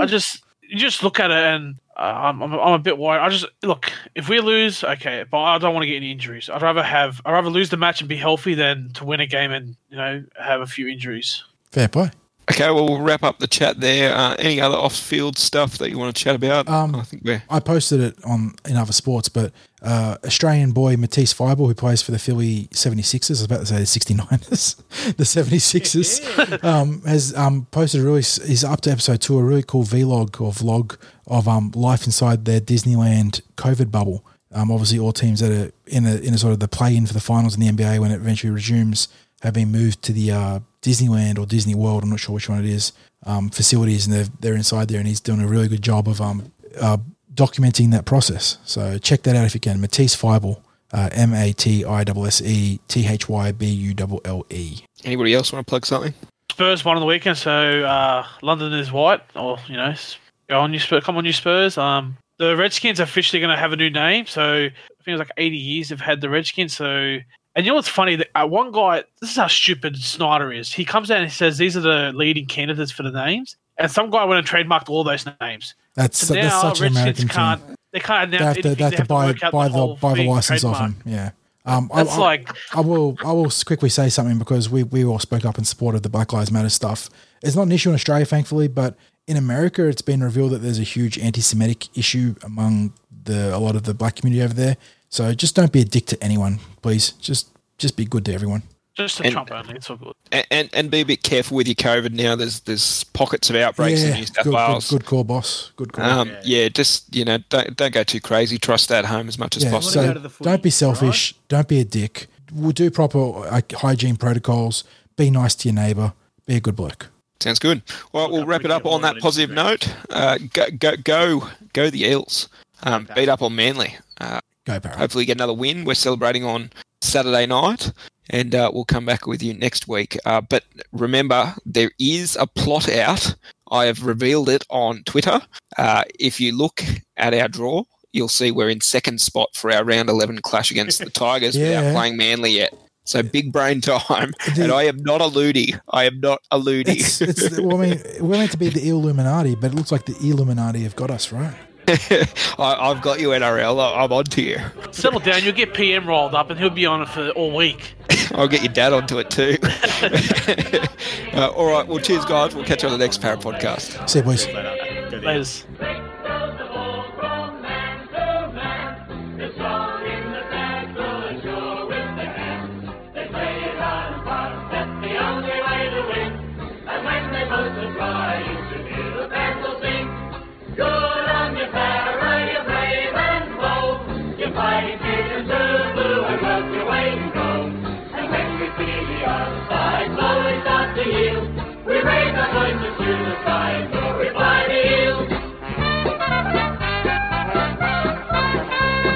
I just. You just look at it and uh, I'm, I'm, I'm a bit worried. I just look if we lose, okay, but I don't want to get any injuries. I'd rather have I'd rather lose the match and be healthy than to win a game and you know have a few injuries. Fair play. Okay, well, we'll wrap up the chat there. Uh, any other off-field stuff that you want to chat about? Um, I think we're I posted it on in other sports, but uh, Australian boy Matisse Thybulle, who plays for the Philly 76ers, I was about to say the 69ers, the 76ers, um, has um, posted a really, he's up to episode two, a really cool vlog or vlog of um, life inside their Disneyland COVID bubble. Um, obviously, all teams that are in a, in a sort of the play-in for the finals in the NBA when it eventually resumes have been moved to the uh, Disneyland or Disney World. I'm not sure which one it is. Um, facilities and they're they're inside there, and he's doing a really good job of um, uh, documenting that process. So check that out if you can. Matisse Thybulle, uh, M A T I S S E T H Y B U L L E. anybody else want to plug something? Spurs won on the weekend, so uh, London is white, or you know, go on you Spurs, come on you Spurs. Um, the Redskins are officially going to have a new name, so I think it's like 80 years they've had the Redskins. So, and you know what's funny? That uh, one guy, this is how stupid Snyder is. He comes out and he says these are the leading candidates for the names. And some guy went and trademarked all those names. That's So that's now such an American can't. thing. They can't They have to, they have to buy buy the, the buy the license off him. Yeah. Um, I, That's I- like I will I will quickly say something because we, we all spoke up in support of the Black Lives Matter stuff. It's not an issue in Australia, thankfully, but in America, it's been revealed that there's a huge anti-Semitic issue among the a lot of the black community over there. So just don't be a dick to anyone, please. Just just be good to everyone. Just a And- Trump only. It's all good. And, and and be a bit careful with your COVID now. There's there's pockets of outbreaks in yeah, New South good, Wales. good, good call, boss. Good call. Um, yeah. just you know, don't don't go too crazy. Trust to stay at home as much as yeah, possible. so footy, don't be selfish. Don't be a dick. We'll do proper like, hygiene protocols. Be nice to your neighbor. Be a good bloke. Sounds good. Well, we'll wrap it up on that positive note. Uh, go go go go the Eels. Um, beat up on Manly. Uh, Go, Barry. hopefully get another win. We're celebrating on Saturday night, and uh, we'll come back with you next week. Uh, but remember, there is a plot out. I have revealed it on Twitter. Uh, if you look at our draw, you'll see we're in second spot for our round 11 clash against the Tigers Yeah. without playing Manly yet. So big brain time, and I am not a loody. I am not a loody. It's, it's, well, I mean, we're meant to be the Illuminati, but it looks like the Illuminati have got us, right? I, I've got you, NRL. I- I'm on to you. Settle down. You'll get PM rolled up, and he'll be on it for all week. I'll get your dad onto it too. uh, all right. Well, cheers, guys. We'll catch you on the next Parrot podcast. See you, boys. Later. Go the Laters.